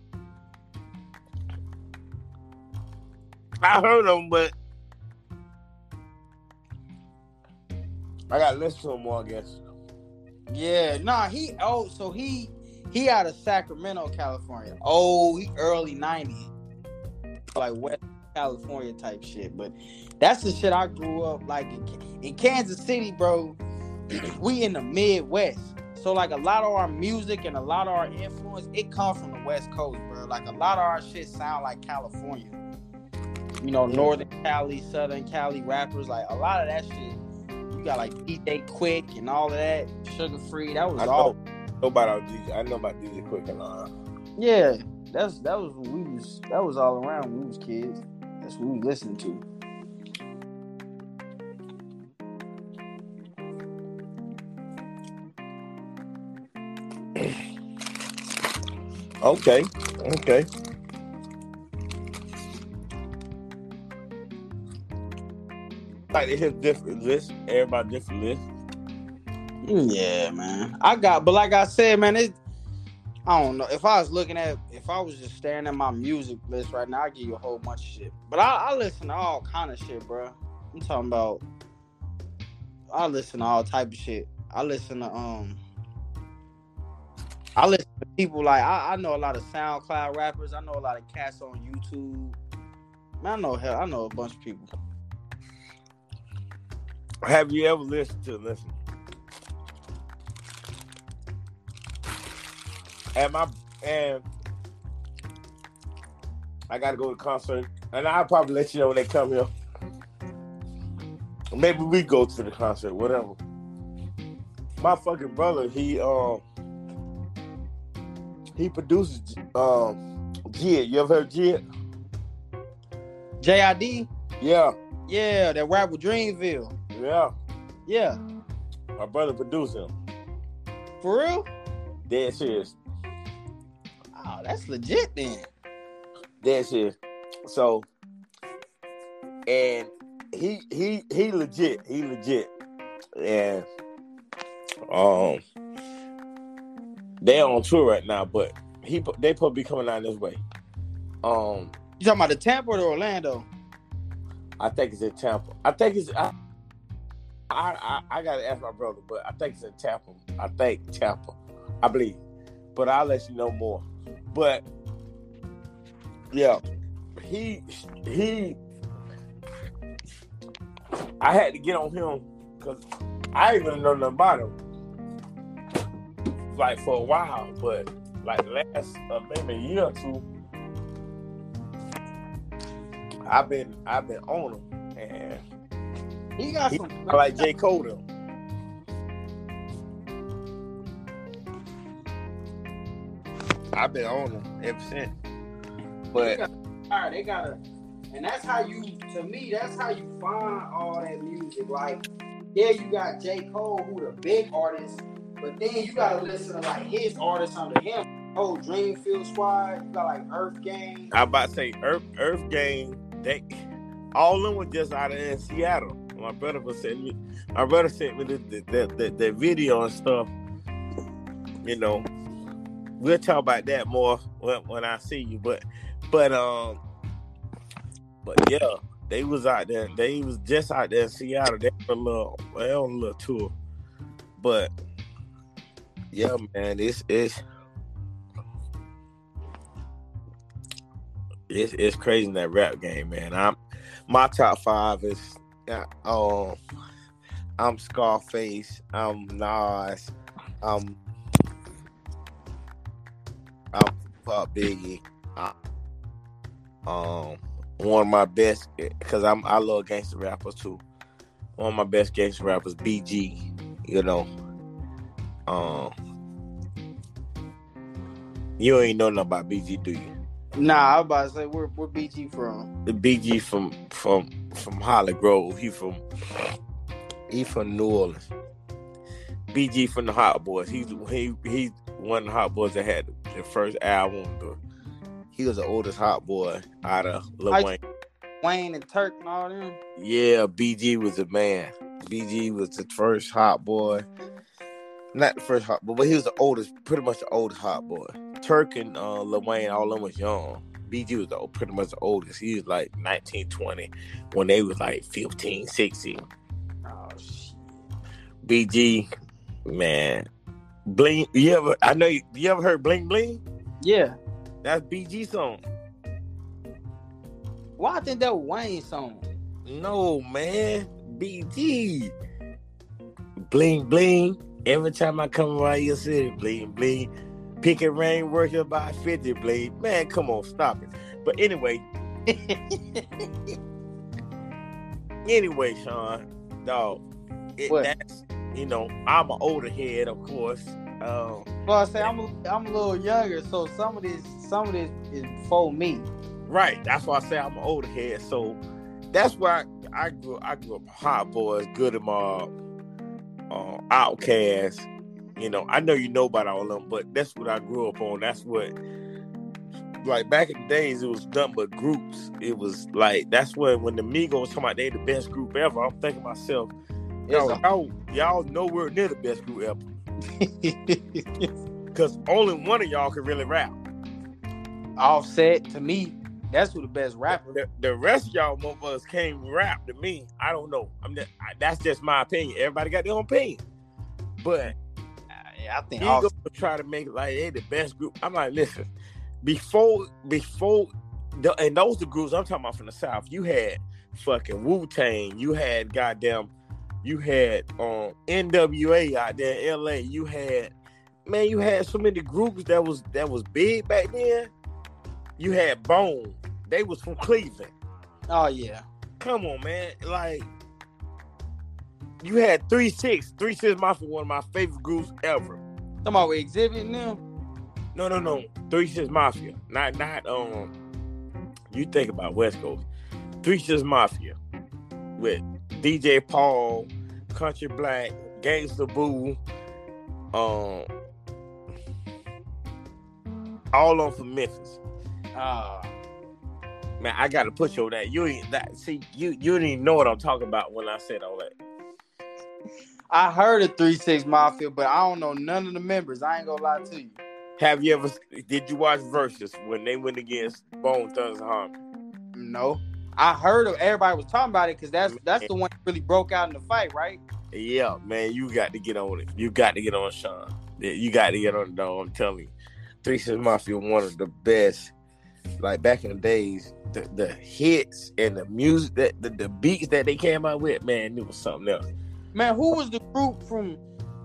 I heard him, but I got to listen to him more. I guess. Yeah, nah, he oh, so he he out of Sacramento, California. Oh, he early '90s, like West California type shit. But that's the shit I grew up like in, in Kansas City, bro. we in the Midwest, so like a lot of our music and a lot of our influence, it comes from the West Coast, bro. Like a lot of our shit sound like California. you know, Northern Cali, Southern Cali rappers. Like a lot of that shit. You got like DJ Quik and all of that, Suga Free. That was I all. know, know about DJ. I know about DJ Quik and all. Yeah, that's that was we was that was all around when we was kids. That's what we was listening to. Okay, okay. Like they have different lists. Everybody different lists. Mm, Yeah, man. I got, but like I said, man, it. I don't know if I was looking at if I was just staring at my music list right now, I give you a whole bunch of shit. But I, I listen to all kind of shit, bro. I'm talking about. I listen to all type of shit. I listen to um. I listen to people like I, I know a lot of SoundCloud rappers. I know a lot of cats on YouTube. Man, I know hell, I know a bunch of people. Have you ever listened to listen? And my and I gotta go to concert, and I'll probably let you know when they come here. Maybe we go to the concert, whatever. My fucking brother, he um he produces um JID. You ever heard JID? JID, Yeah, yeah, that rap with Dreamville, yeah. yeah, My brother produced him. for real. Dead serious. That's legit then. That's it. So, and he he he legit. He legit. And um, they on tour right now, but he they probably be coming down this way. Um, You talking about the Tampa or the Orlando? I think it's in Tampa. I think it's I I I, I gotta ask my brother, but I think it's in Tampa. I think Tampa. I believe. But I'll let you know more. But yeah, he he I had to get on him because I didn't even know nothing about him. Like for a while, but like last uh, maybe a year or two, I've been I've been on him and He got He- some. Like J. Cole them. I've been on them ever since. But all right, they gotta, and that's how you. To me, that's how you find all that music. Like, yeah, you got J. Cole, who the big artist, but then you gotta listen to like his artists under him. Oh, Dreamville Squad. You got like Earth Gang. I about to say Earth Earth Gang, they all of them were just out of in Seattle. My brother was sent me my brother sent me the the, the, the, the video and stuff. You know. We'll talk about that more when, when I see you. But but um but yeah, they was out there. They was just out there in Seattle. They were a little well a little tour. But yeah, man, it's it's it's it's crazy in that rap game, man. I'm my top five is uh, um I'm Scarface, I'm Nas, I'm Pop Biggie. I, um, one of my best because I'm I love gangster rappers too. One of my best gangster rappers, BG. You know, um, you ain't know nothing about BG, do you? Nah, I was about to say where where BG from? The BG from from from Holly Grove. He from he from New Orleans. BG from the Hot Boys. He's he he's one of the Hot Boys that had the first album. The, he was the oldest Hot Boy out of Lil I- Wayne. Wayne and Turk and all them. Yeah, BG was the man. BG was the first Hot Boy. Not the first Hot Boy, but he was the oldest, pretty much the oldest Hot Boy. Turk and uh, Lil Wayne, all of them was young. BG was the, pretty much the oldest. He was like 19, 20 when they was like 15, 16. Oh shit. BG, man. Bling, you ever, I know, you, you ever heard Bling Bling? Yeah. That's BG song. Why I think that was Wayne's song? No, man. BG. Bling bling. Every time I come around your city, bling bling. Pick and rain working by 50 bling. Man, come on, stop it. But anyway, anyway, Sean, dog, it, What? that's you know, I'm an older head, of course. Um, well, I say I'm a, I'm a little younger, so some of this some of this is for me. right. That's why I say I'm an older head. So that's why I, I grew. I grew up Hot Boys, Goodie Mob, uh, OutKast. You know, I know you know about all of them, but that's what I grew up on. That's what. Like back in the days, it was done but groups. It was like that's when when the Migos talking about they the best group ever. I'm thinking myself, yo, It's y'all, y'all nowhere near the best group ever. Because only one of y'all can really rap. Offset to me, that's who the best rapper. The, the rest of y'all motherfuckers can't rap to me. I don't know. I'm just, I, that's just my opinion. Everybody got their own opinion. But Yeah, I think he Offset. go try to make it like they the best group. I'm like, listen, before before the, and those the groups I'm talking about from the South, you had fucking Wu Tang, you had goddamn, you had um NWA out there in LA, you had man, you had so many groups that was that was big back then. You had Bone, they was from Cleveland. Oh yeah. Come on, man. Like you had three six, three six Mafia, one of my favorite groups ever. Talking about with exhibit now. No, no, no. Three Six Mafia. Not not um you think about West Coast. Three Six Mafia with DJ Paul, Crunchy Black, Gangsta Boo, um all on from Memphis. Ah, Man, I gotta put you on that. You ain't that see you you didn't even know what I'm talking about when I said all that. I heard of Three Six Mafia, but I don't know none of the members. I ain't gonna lie to you. Have you ever did you watch Versus when they went against Bone Thugs-n-Harmony? No. I heard of everybody was talking about it because that's that's the one that really broke out in the fight, right? Yeah, man, you got to get on it. You got to get on Sean. You got to get on it, dog. I'm telling you. Three Six Mafia, one of the best. Like back in the days, the, the hits and the music that the, the beats that they came out with, man, it was something else. Man, who was the group from?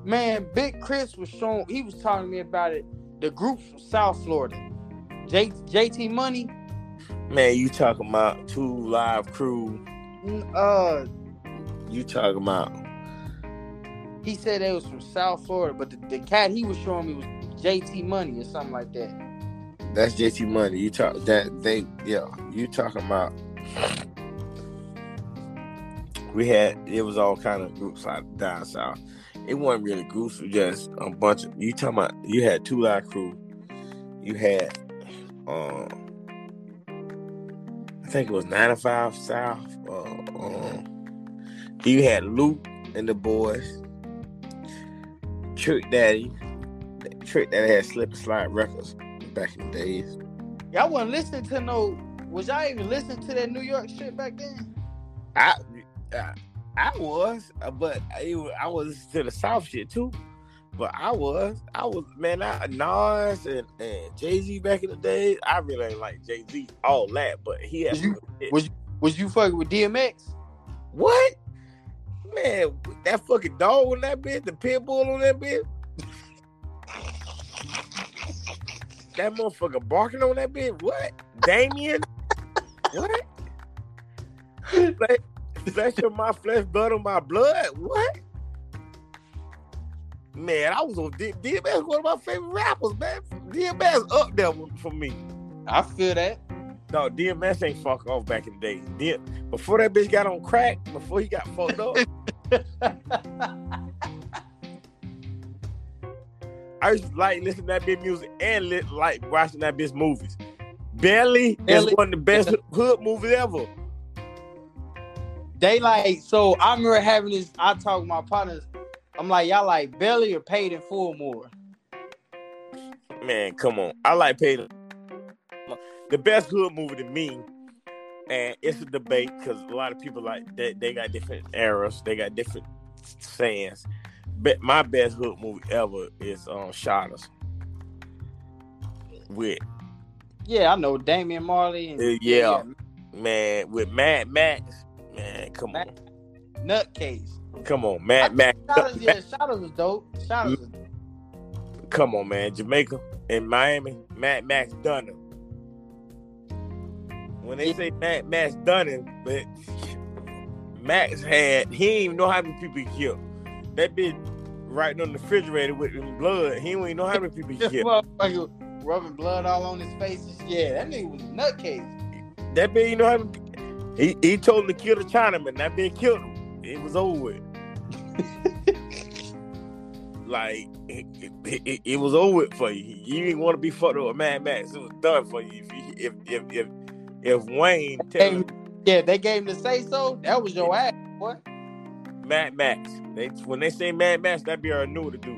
Man, Big Chris was showing. He was talking to me about it. The group from South Florida, J, JT Money. Man, you talking about two live crew. Uh, You talking about he said they was from South Florida, but the, the cat he was showing me was JT Money or something like that. that's JT Money. You talk that they yeah. You talking about we had it was all kind of groups out down south. It wasn't really groups, it was just a bunch of you talking about you had two live crew. You had um I think it was 95 South. Uh, um, you had Luke and the boys. Trick Daddy. Trick Daddy had Slip and Slide Records back in the days. Y'all wasn't listening to no. Was y'all even listening to that New York shit back then? I I, I was, uh, but I, I was to the South shit too. But I was, I was, man, I, Nas and, and Jay Z back in the day. I really ain't like Jay Z all that, but he had Was you-. Was was you fucking with DMX? what? Man, that fucking dog on that bitch, the pit bull on that bitch. that motherfucker barking on that bitch. What? Damien? what? Flesh, flesh of my flesh, blood on my blood. What? Man, I was on D- DMX, one of my favorite rappers, man. DMX up there for me. I feel that. No, DMX ain't fuck off back in the day. D- before that bitch got on crack, before he got fucked up, I used to like listening to that bitch music and li- like watching that bitch movies. Belly, Belly. is one of the best hood movies ever. They like so. I remember having this. I talk with my partners. I'm like, y'all like Belly or Paid in Full more? Man, come on. I like Peter. The best hood movie to me, and it's a debate because a lot of people like they, they got different eras, they got different sayings. But my best hood movie ever is um Shottas. With Yeah, I know Damian Marley and Uh, yeah. man, with Mad Max. Man, come on. Nutcase. Come on, Mad Max. Shadows, yeah, Shadows was dope. Shadows. Was, Come on, man. Jamaica and Miami, Mad Max Dunham. when they say Max, Max it, but Max had he didn't even know how many people he killed. That bitch right on the refrigerator with them blood. He didn't even know how many people he killed. Rubbing blood all on his face. Yeah, that nigga was nutcase. That bitch, you know how many, he he told him to kill the Chinaman. That bitch killed him. It was over with. like it, it, it, it was over with for you. You didn't want to be fucked up with Mad Max. It was done for you. If if if if if Wayne Yeah, they gave him to say so. That was your ass, boy. Mad Max, they when they say Mad Max, that be our new to do.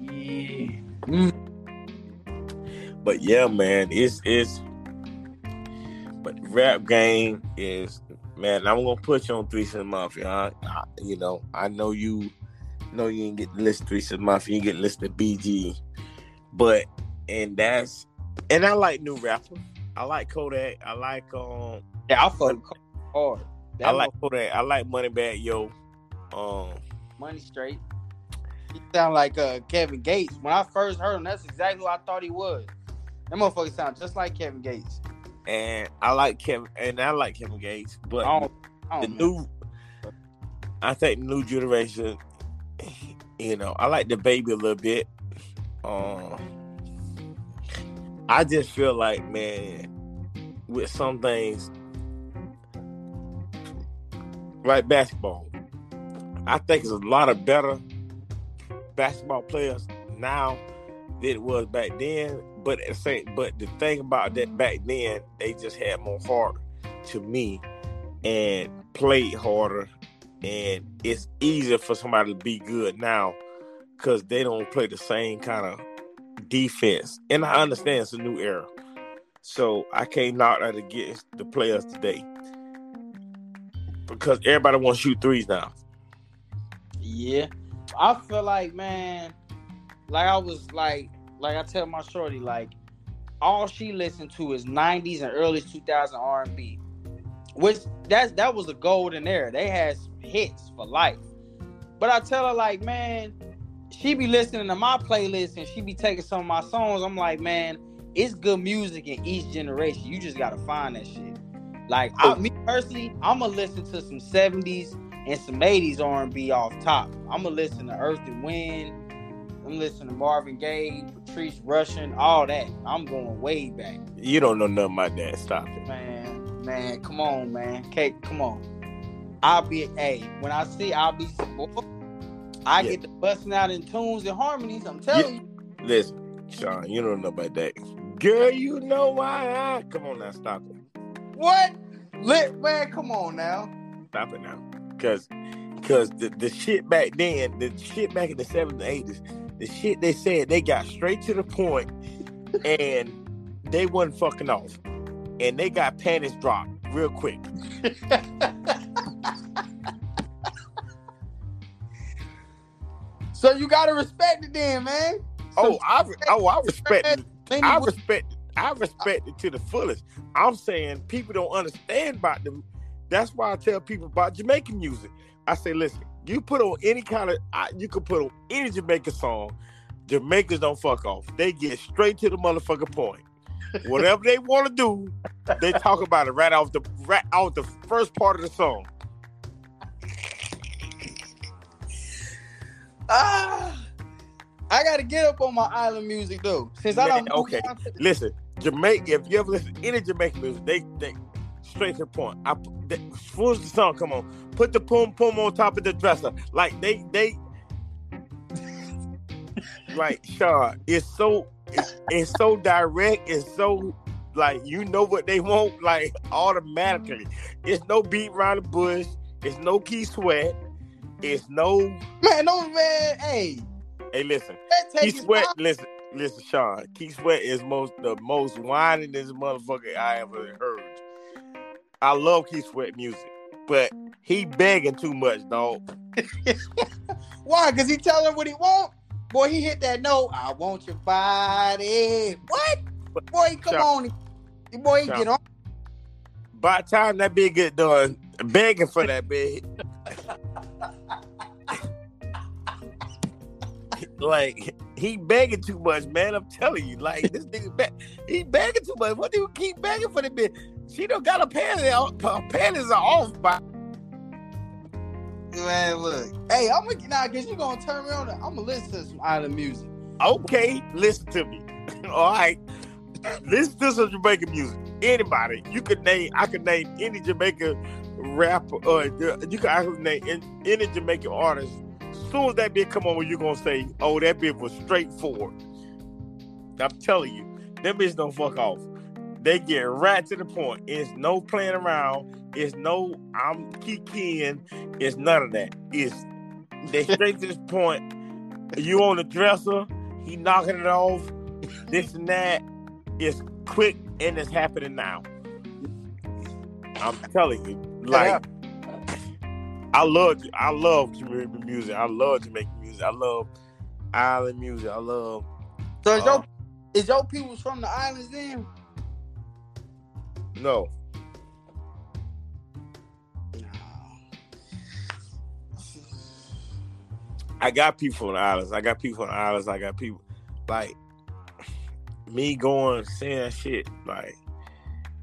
Yeah. Mm. But yeah, man, it's it's. But rap game is man. I'm gonna put you on Three Six Mafia. I, I, you know, I know you know you ain't get to listen to Three Six Mafia. You get to listen BG, but and that's and I like new rappers. I like Kodak. I like um. Yeah, I fuck with hard. That I like Kodak. I like Moneybagg Yo. Um. money straight. He sound like uh, Kevin Gates. When I first heard him, that's exactly what I thought he was. That motherfucker sound just like Kevin Gates. And I like Kevin, and I like Kevin Gates, but I don't, the don't new, I think the new generation, you know, I like DaBaby a little bit. Um, I just feel like, man, with some things, like basketball, I think there's a lot of better basketball players now than it was back then. But same, but the thing about that back then, they just had more heart to me and played harder, and it's easier for somebody to be good now because they don't play the same kind of defense. And I understand it's a new era, so I can't knock against the players today because everybody wants to shoot threes now. Yeah. I feel like, man, like I was like, like I tell my shorty, like all she listened to is 90s and early 2000 R&B, which that's that was a golden era. They had hits for life. But I tell her like, man, she be listening to my playlist and she be taking some of my songs. I'm like, man, it's good music in each generation. You just gotta find that shit. Like I, me personally, I'm gonna listen to some 70s and some 80s R&B off top. I'm gonna listen to Earth and Wind. I'm listening to Marvin Gaye, Patrice Rushen, all that. I'm going way back, You don't know nothing about that. Stop it. man. Man, come on, man. Kate, come on. I'll be hey, when I see I'll be I Yeah. get to busting out in tunes and harmonies. I'm telling you. Listen, Sean, you don't know about that. Girl, you know why I come on now, stop it. What? Lit man, come on now. Stop it now. Cause cause the, the shit back then, the shit back in the 70s and 80s, the shit they said, they got straight to the point and they wasn't fucking off. And they got panties dropped real quick. so you gotta respect it then, man. Oh, I oh I respect it. I respect I respect it to the fullest. I'm saying people don't understand about them. That's why I tell people about Jamaican music. I say, listen, you put on any kind of you can put on any Jamaican song. Jamaicans don't fuck off. They get straight to the motherfucking point. Whatever they want to do, they talk about it right off the right off the first part of the song. Ah, I gotta get up on my island music though. Since I don't okay. Listen, Jamaica. If you ever listen to any Jamaican music, they they straight to the point. I they, as soon as the song come on, put the pum pum on top of the dresser. Like they they like Sean. It's so it's, it's so direct. It's so like you know what they want. Like automatically, it's no beat around the bush. It's no Keith Sweat. It's no. Man, no man, hey, Hey, listen. Keith Sweat, listen, listen, Sean. Keith Sweat is most the most whining this motherfucker I ever heard. I love Keith Sweat music, but he begging too much, dog. Why? Cause he tell him what he want. Boy, he hit that note. I want your body. What? Boy, come on. Boy, he get on. By the time that big get done, begging for that big, like he begging too much, man. I'm telling you, like this nigga, be- he begging too much. What do you keep begging for the bitch? She don't got a panties. Her panties are off by. Man, look. Hey, I'm gonna now guess you gonna turn me on. I'm gonna listen to some island music. Okay, listen to me. All right, listen to some Jamaican music. Anybody, you could name. I could name any Jamaican rapper. Uh, or you could I could name any Jamaican artist. As soon as that bitch come on, you're gonna say, "Oh, that bitch was straightforward." I'm telling you, them bitch don't fuck off. They get right to the point. It's no playing around. It's no I'm kikiing. It's none of that. It's they straight to this point. You on the dresser, he knocking it off, this and that. It's quick and it's happening now. I'm telling you, like I love I love Jamaican music. I love Jamaican music. I love island music. I love. So is, uh, your, is your people from the islands then? No. I got people on the islands. I got people on the islands. I got people like me going saying shit, like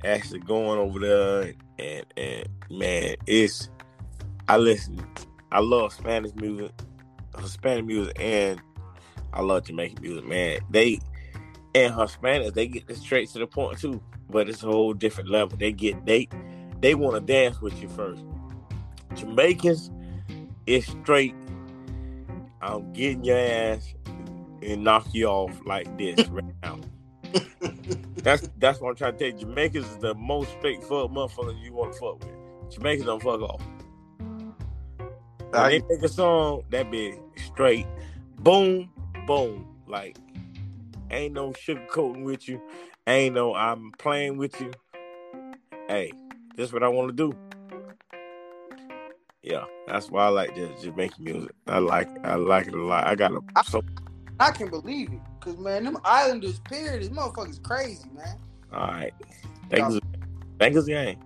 actually going over there and and man, it's I listen. I love Spanish music, uh, Hispanic music, and I love Jamaican music. Man, they and Hispanics they get this straight to the point too, but it's a whole different level. They get they they want to dance with you first. Jamaicans, it's straight I'm getting your ass and knock you off like this right now. that's that's what I'm trying to tell you. Jamaicans is the most straightforward motherfuckers you want to fuck with. Jamaicans don't fuck off. When I, they make a song, that be straight, boom, boom. Like, ain't no sugarcoating with you. Ain't no I'm playing with you. Hey, this is what I want to do yeah, that's why I like just Jamaican music. I like I like it a lot. I got a so. I can believe it, cause man, them Islanders, period, this motherfuckers crazy, man. All right, thanks, you thanks gang.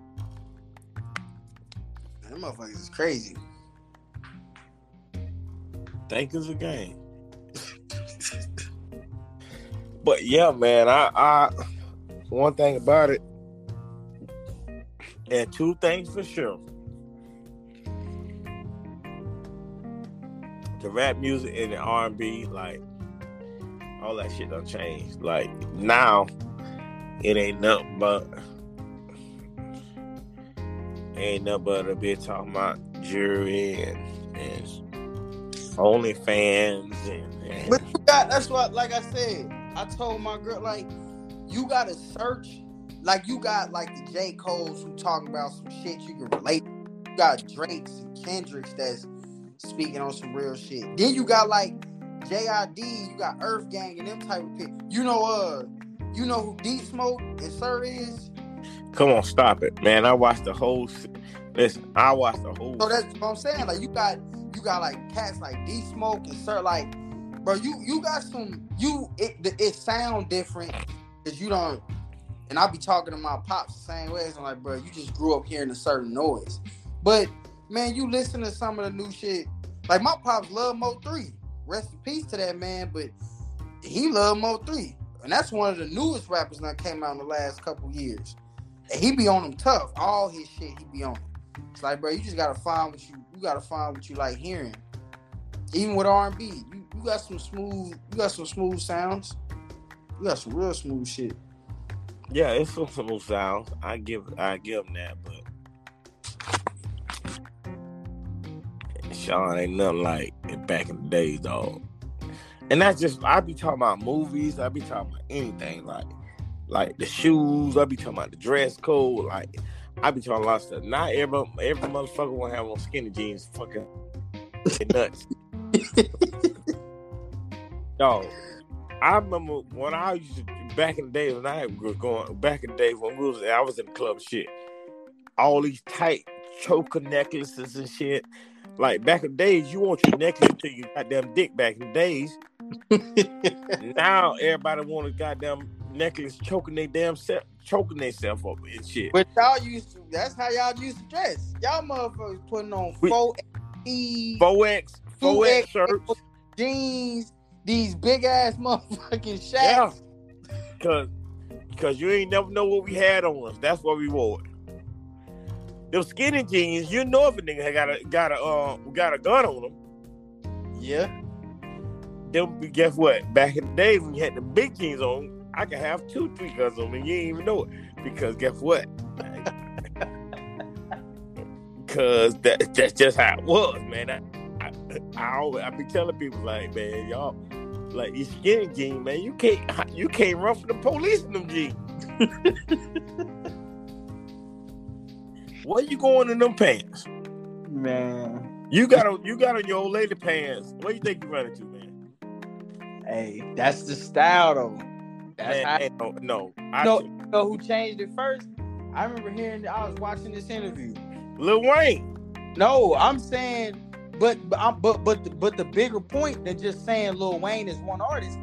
Them motherfuckers is crazy. Thank us again. But yeah, man, I, I one thing about it, and two things for sure. the rap music and the R and B, like all that shit don't change. Like now, it ain't nothing but ain't nothing but a bit talking about jury and, and OnlyFans and, and But you got that's what like I said, I told my girl like you gotta search like you got like the J. Cole's who talking about some shit you can relate. You got Drake's and Kendrick's that's speaking on some real shit. Then you got like JID, you got Earth Gang and them type of people. You know, uh, you know who D Smoke and Sir is? Come on, stop it, man. I watched the whole. Listen, I watched the whole. So that's what I'm saying. Like you got you got like cats like D Smoke and Sir. Like, bro, you you got some you it it sound different because you don't. And I'll be talking to my pops the same way. I'm like, bro, you just grew up hearing a certain noise. But man, you listen to some of the new shit. Like my pops love Mo3. Rest in peace to that man, but he loved Mo3, and that's one of the newest rappers that came out in the last couple years. And he be on them tough. All his shit, he be on. It's like, bro, you just gotta find what you you gotta find what you like hearing. Even with R and B, you, you got some smooth, you got some smooth sounds. You got some real smooth shit. Yeah, it's some smooth sounds. I give I give them that, but Sean ain't nothing like back in the days, dog. And that's just I be talking about movies. I be talking about anything like like the shoes. I be talking about the dress code. Like I be talking a lot of stuff. Not every every motherfucker want to have on skinny jeans. Fucking nuts. dog. I remember when I used to back in the day when I was going back in the day when we was I was in the club shit. All these tight choker necklaces and shit. Like back in the days, you want your necklace to your goddamn dick back in the days. now everybody want a goddamn necklace choking their damn self, choking themselves up and shit. But y'all used to that's how y'all used to dress. Y'all motherfuckers putting on four X, four X, four X shirts, jeans, these big ass motherfucking shacks. Yeah. Cause cause you ain't never know what we had on us. That's what we wore. Them skinny jeans, you know if a nigga got a got a uh, got a gun on them. Yeah. Then guess what? Back in the days when you had the big jeans on, I could have two, three guns on me. You ain't even know it. Because guess what? Cause that, that's just how it was, man. I, I, I always I be telling people like, man, y'all, like these skinny jeans, man, you can't you can't run from the police in them jeans. Where you going in them pants? Man. You got on you got on your old lady pants. Where you think you running to, man? Hey, that's the style though. That's Man, how no, no. I No. you know who changed it first? I remember hearing I was watching this interview. Lil Wayne. No, I'm saying, but but I'm, but but the, but the bigger point than just saying Lil Wayne is one artist.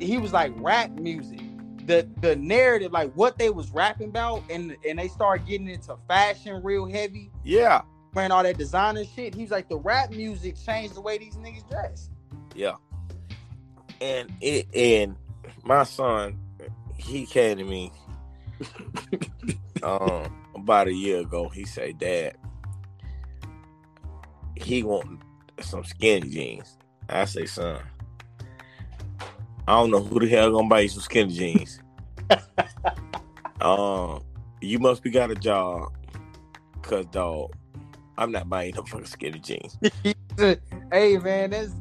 He was like rap music. The the narrative, like what they was rapping about, and and they started getting into fashion real heavy, Yeah, wearing all that designer shit. He was like, the rap music changed the way these niggas dress. yeah. And it and my son, he came to me um about a year ago. He said, Dad, he want some skinny jeans. I say, son, I don't know who the hell gonna buy you some skinny jeans. um, you must be got a job, cause dog, I'm not buying no fucking skinny jeans. hey man, that's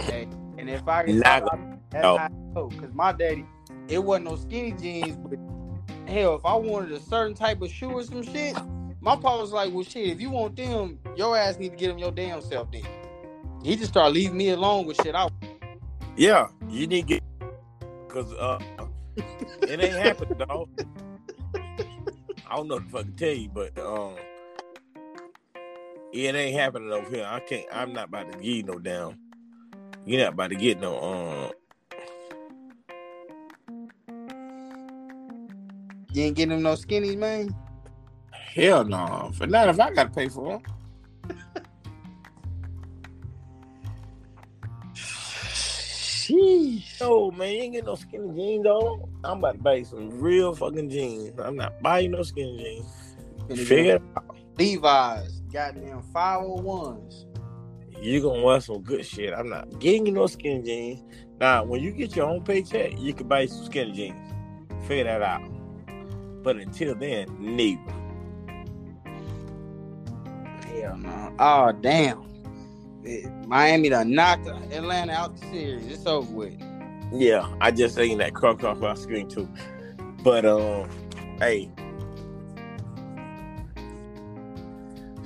hey, and if I can Not about- that's no. cause my daddy, it wasn't no skinny jeans, but hell, if I wanted a certain type of shoe or some shit, my pa was like, "Well, shit, if you want them, your ass need to get them your damn self." Then he just started leaving me alone with shit. I Yeah, you need to get because uh, it ain't happening, dog. I don't know what the fuck to tell you, but um, it ain't happening over here. I can't. I'm not about to give you no down. You're not about to get no um. you ain't getting them no skinnies, man. Hell no. For not if I gotta pay for them. Sheesh. No, man, you ain't getting no skinny jeans, dog. I'm about to buy some real fucking jeans. I'm not buying no skinny jeans. Figure it out. Levi's, goddamn 501s. you gonna wear some good shit. I'm not getting you no skinny jeans. Now, when you get your own paycheck, you can buy some skinny jeans. Figure that out. But until then, neither. No. Oh damn. Miami done knocked Atlanta out the series. It's over with. Yeah, I just seen that croak off my screen too. But um, hey,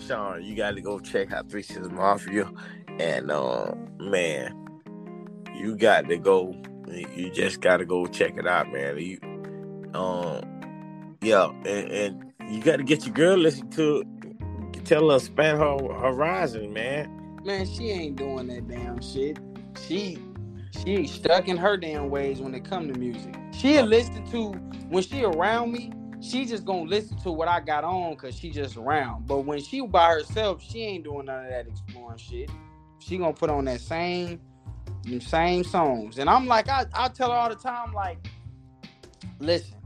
Sean, you got to go check out Three Six Mafia, and uh, man, you got to go. You just got to go check it out, man. You, um, yeah, and, and you got to get your girl listen to. Tell her expand her horizon, man. Man, she ain't doing that damn shit. She she stuck in her damn ways when it come to music. She'll oh. listen to when she around me, she just gonna listen to what I got on cause she just around. But when she by herself, she ain't doing none of that exploring shit. She gonna put on that same them same songs. And I'm like, I, I tell her all the time, like, listen,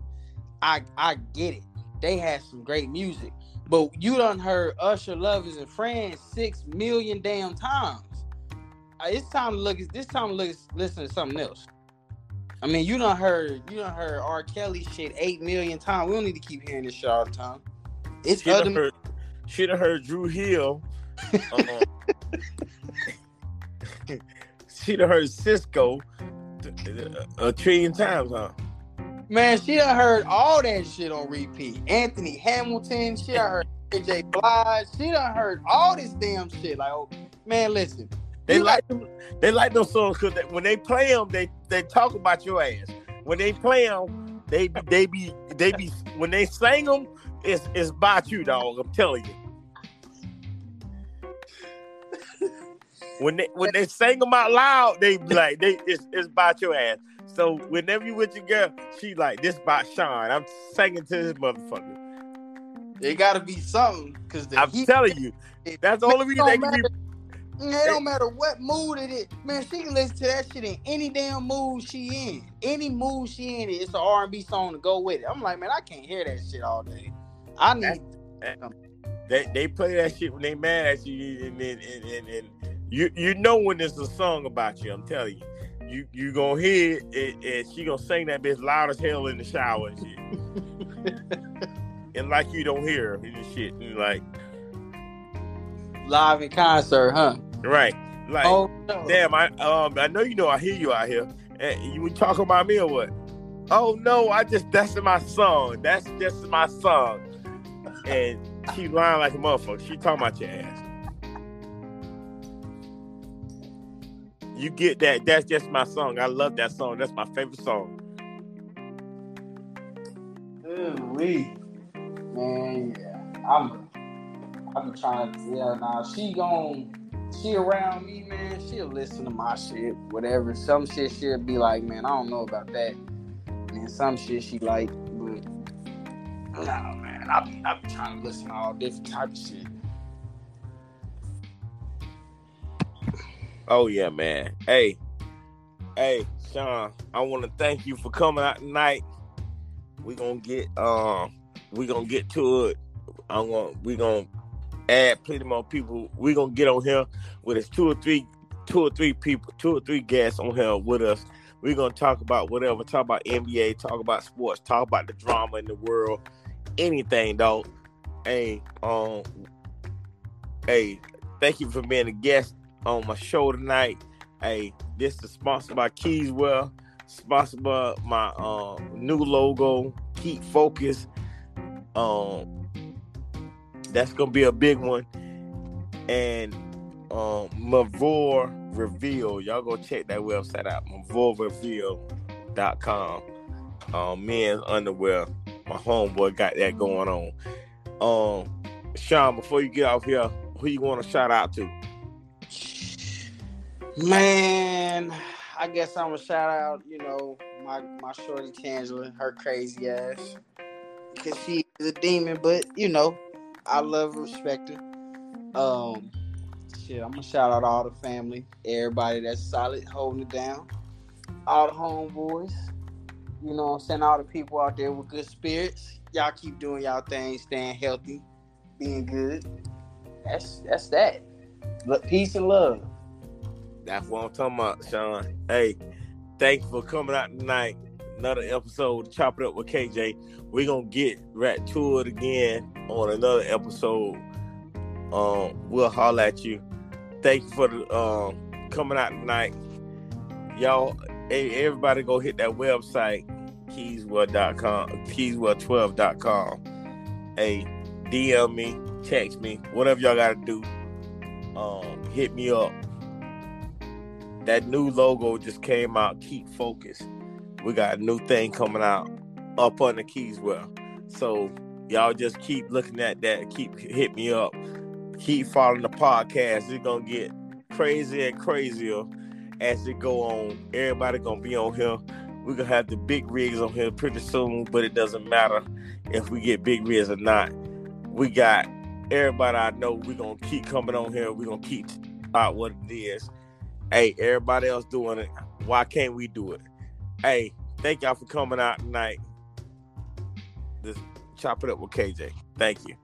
I I get it. They had some great music. But you done heard Usher Lovers and Friends six million damn times. Uh, It's time to look. This time to look. Listen to something else. I mean, you done heard. You done heard R. Kelly shit eight million times. We don't need to keep hearing this shit all the time. It's done other. heard, she done heard Dru Hill. uh, she done heard Sisqó a trillion times, huh? Man, she done heard all that shit on repeat. Anthony Hamilton. She done heard AJ Blige. She done heard all this damn shit. Like, oh, man, listen. They like them. They like those songs because when they play them, they they talk about your ass. When they play them, they be they be they be when they sing them, it's it's about you, dog. I'm telling you. When they when they sing them out loud, they like they it's it's about your ass. So whenever you with your girl, she like this about Sean. I'm singing to this motherfucker. It gotta be something because I'm heat- telling you, that's the only reason they can be. it don't matter what mood it is. Man, she can listen to that shit in any damn mood she in. Any mood she in, it's an R and B song to go with it. I'm like, man, I can't hear that shit all day. I need. Eh, they they play that shit when they mad at you, and and, and, and, and you you know when there's a song about you. I'm telling you. You you gonna hear it, and, she gonna sing that bitch loud as hell in the shower and shit. and like you don't hear her and shit. And like live in concert, huh? Right. Like, oh, no. damn, I um, I know you know I hear you out here. And you talking about me or what? Oh no, I just that's my song. That's just my song. And she lying like a motherfucker. She talking about your ass. You get that? That's just my song. I love that song. That's my favorite song. Ooh, man, yeah. I'm I'm trying to yeah, nah, she gon' she around me, man, she'll listen to my shit, whatever. Some shit she'll be like, man, I don't know about that. And some shit she like, but nah, man, I be I be trying to listen to all different type of shit. Oh yeah, man. Hey, hey, Sean, I want to thank you for coming out tonight. We gonna get um, we gonna get to it. I'm gonna we gonna add plenty more people. We're gonna get on here with us two or three, two or three people, two or three guests on here with us. We're gonna talk about whatever, talk about NBA, talk about sports, talk about the drama in the world, anything, dog. Hey, um, hey, thank you for being a guest on my show tonight. Hey, this is sponsored by Keyswell, sponsored by my um, new logo, Keep Focus. Um, that's gonna be a big one. And um Mavor Reveal. Y'all go check that website out. MavorReveal.com. Um men's underwear. My homeboy got that going on. Um Sean, before you get off here, who you want to shout out to? Man, I guess I'm gonna shout out, you know, my my shorty Tangela, her crazy ass. Cause she is a demon, but you know, I love respect her. Um, shit, I'm gonna shout out all the family, everybody that's solid, holding it down, all the homeboys. You know, I'm saying all the people out there with good spirits. Y'all keep doing y'all thing, staying healthy, being good. That's that's that. Peace and love. That's what I'm talking about, Sean. Hey, thanks for coming out tonight. Another episode, Chop It Up with KJ. We're gonna get right to it again on another episode. Um, we'll holler at you. Thank you for the um coming out tonight. Y'all, everybody go hit that website, keyswell.com, keyswell12.com. Hey, DM me, text me, whatever y'all gotta do. Um, hit me up. That new logo just came out. Keep focused. We got a new thing coming out up on the keys. Well, So y'all just keep looking at that. Keep hit me up. Keep following the podcast. It's gonna get crazier and crazier as it go on. Everybody gonna be on here. We're gonna have the big rigs on here pretty soon, but it doesn't matter if we get big rigs or not. We got everybody I know. We're gonna keep coming on here. We're gonna keep out what it is. Hey, everybody else doing it. Why can't we do it? Hey, thank y'all for coming out tonight. Just chop it up with KJ. Thank you.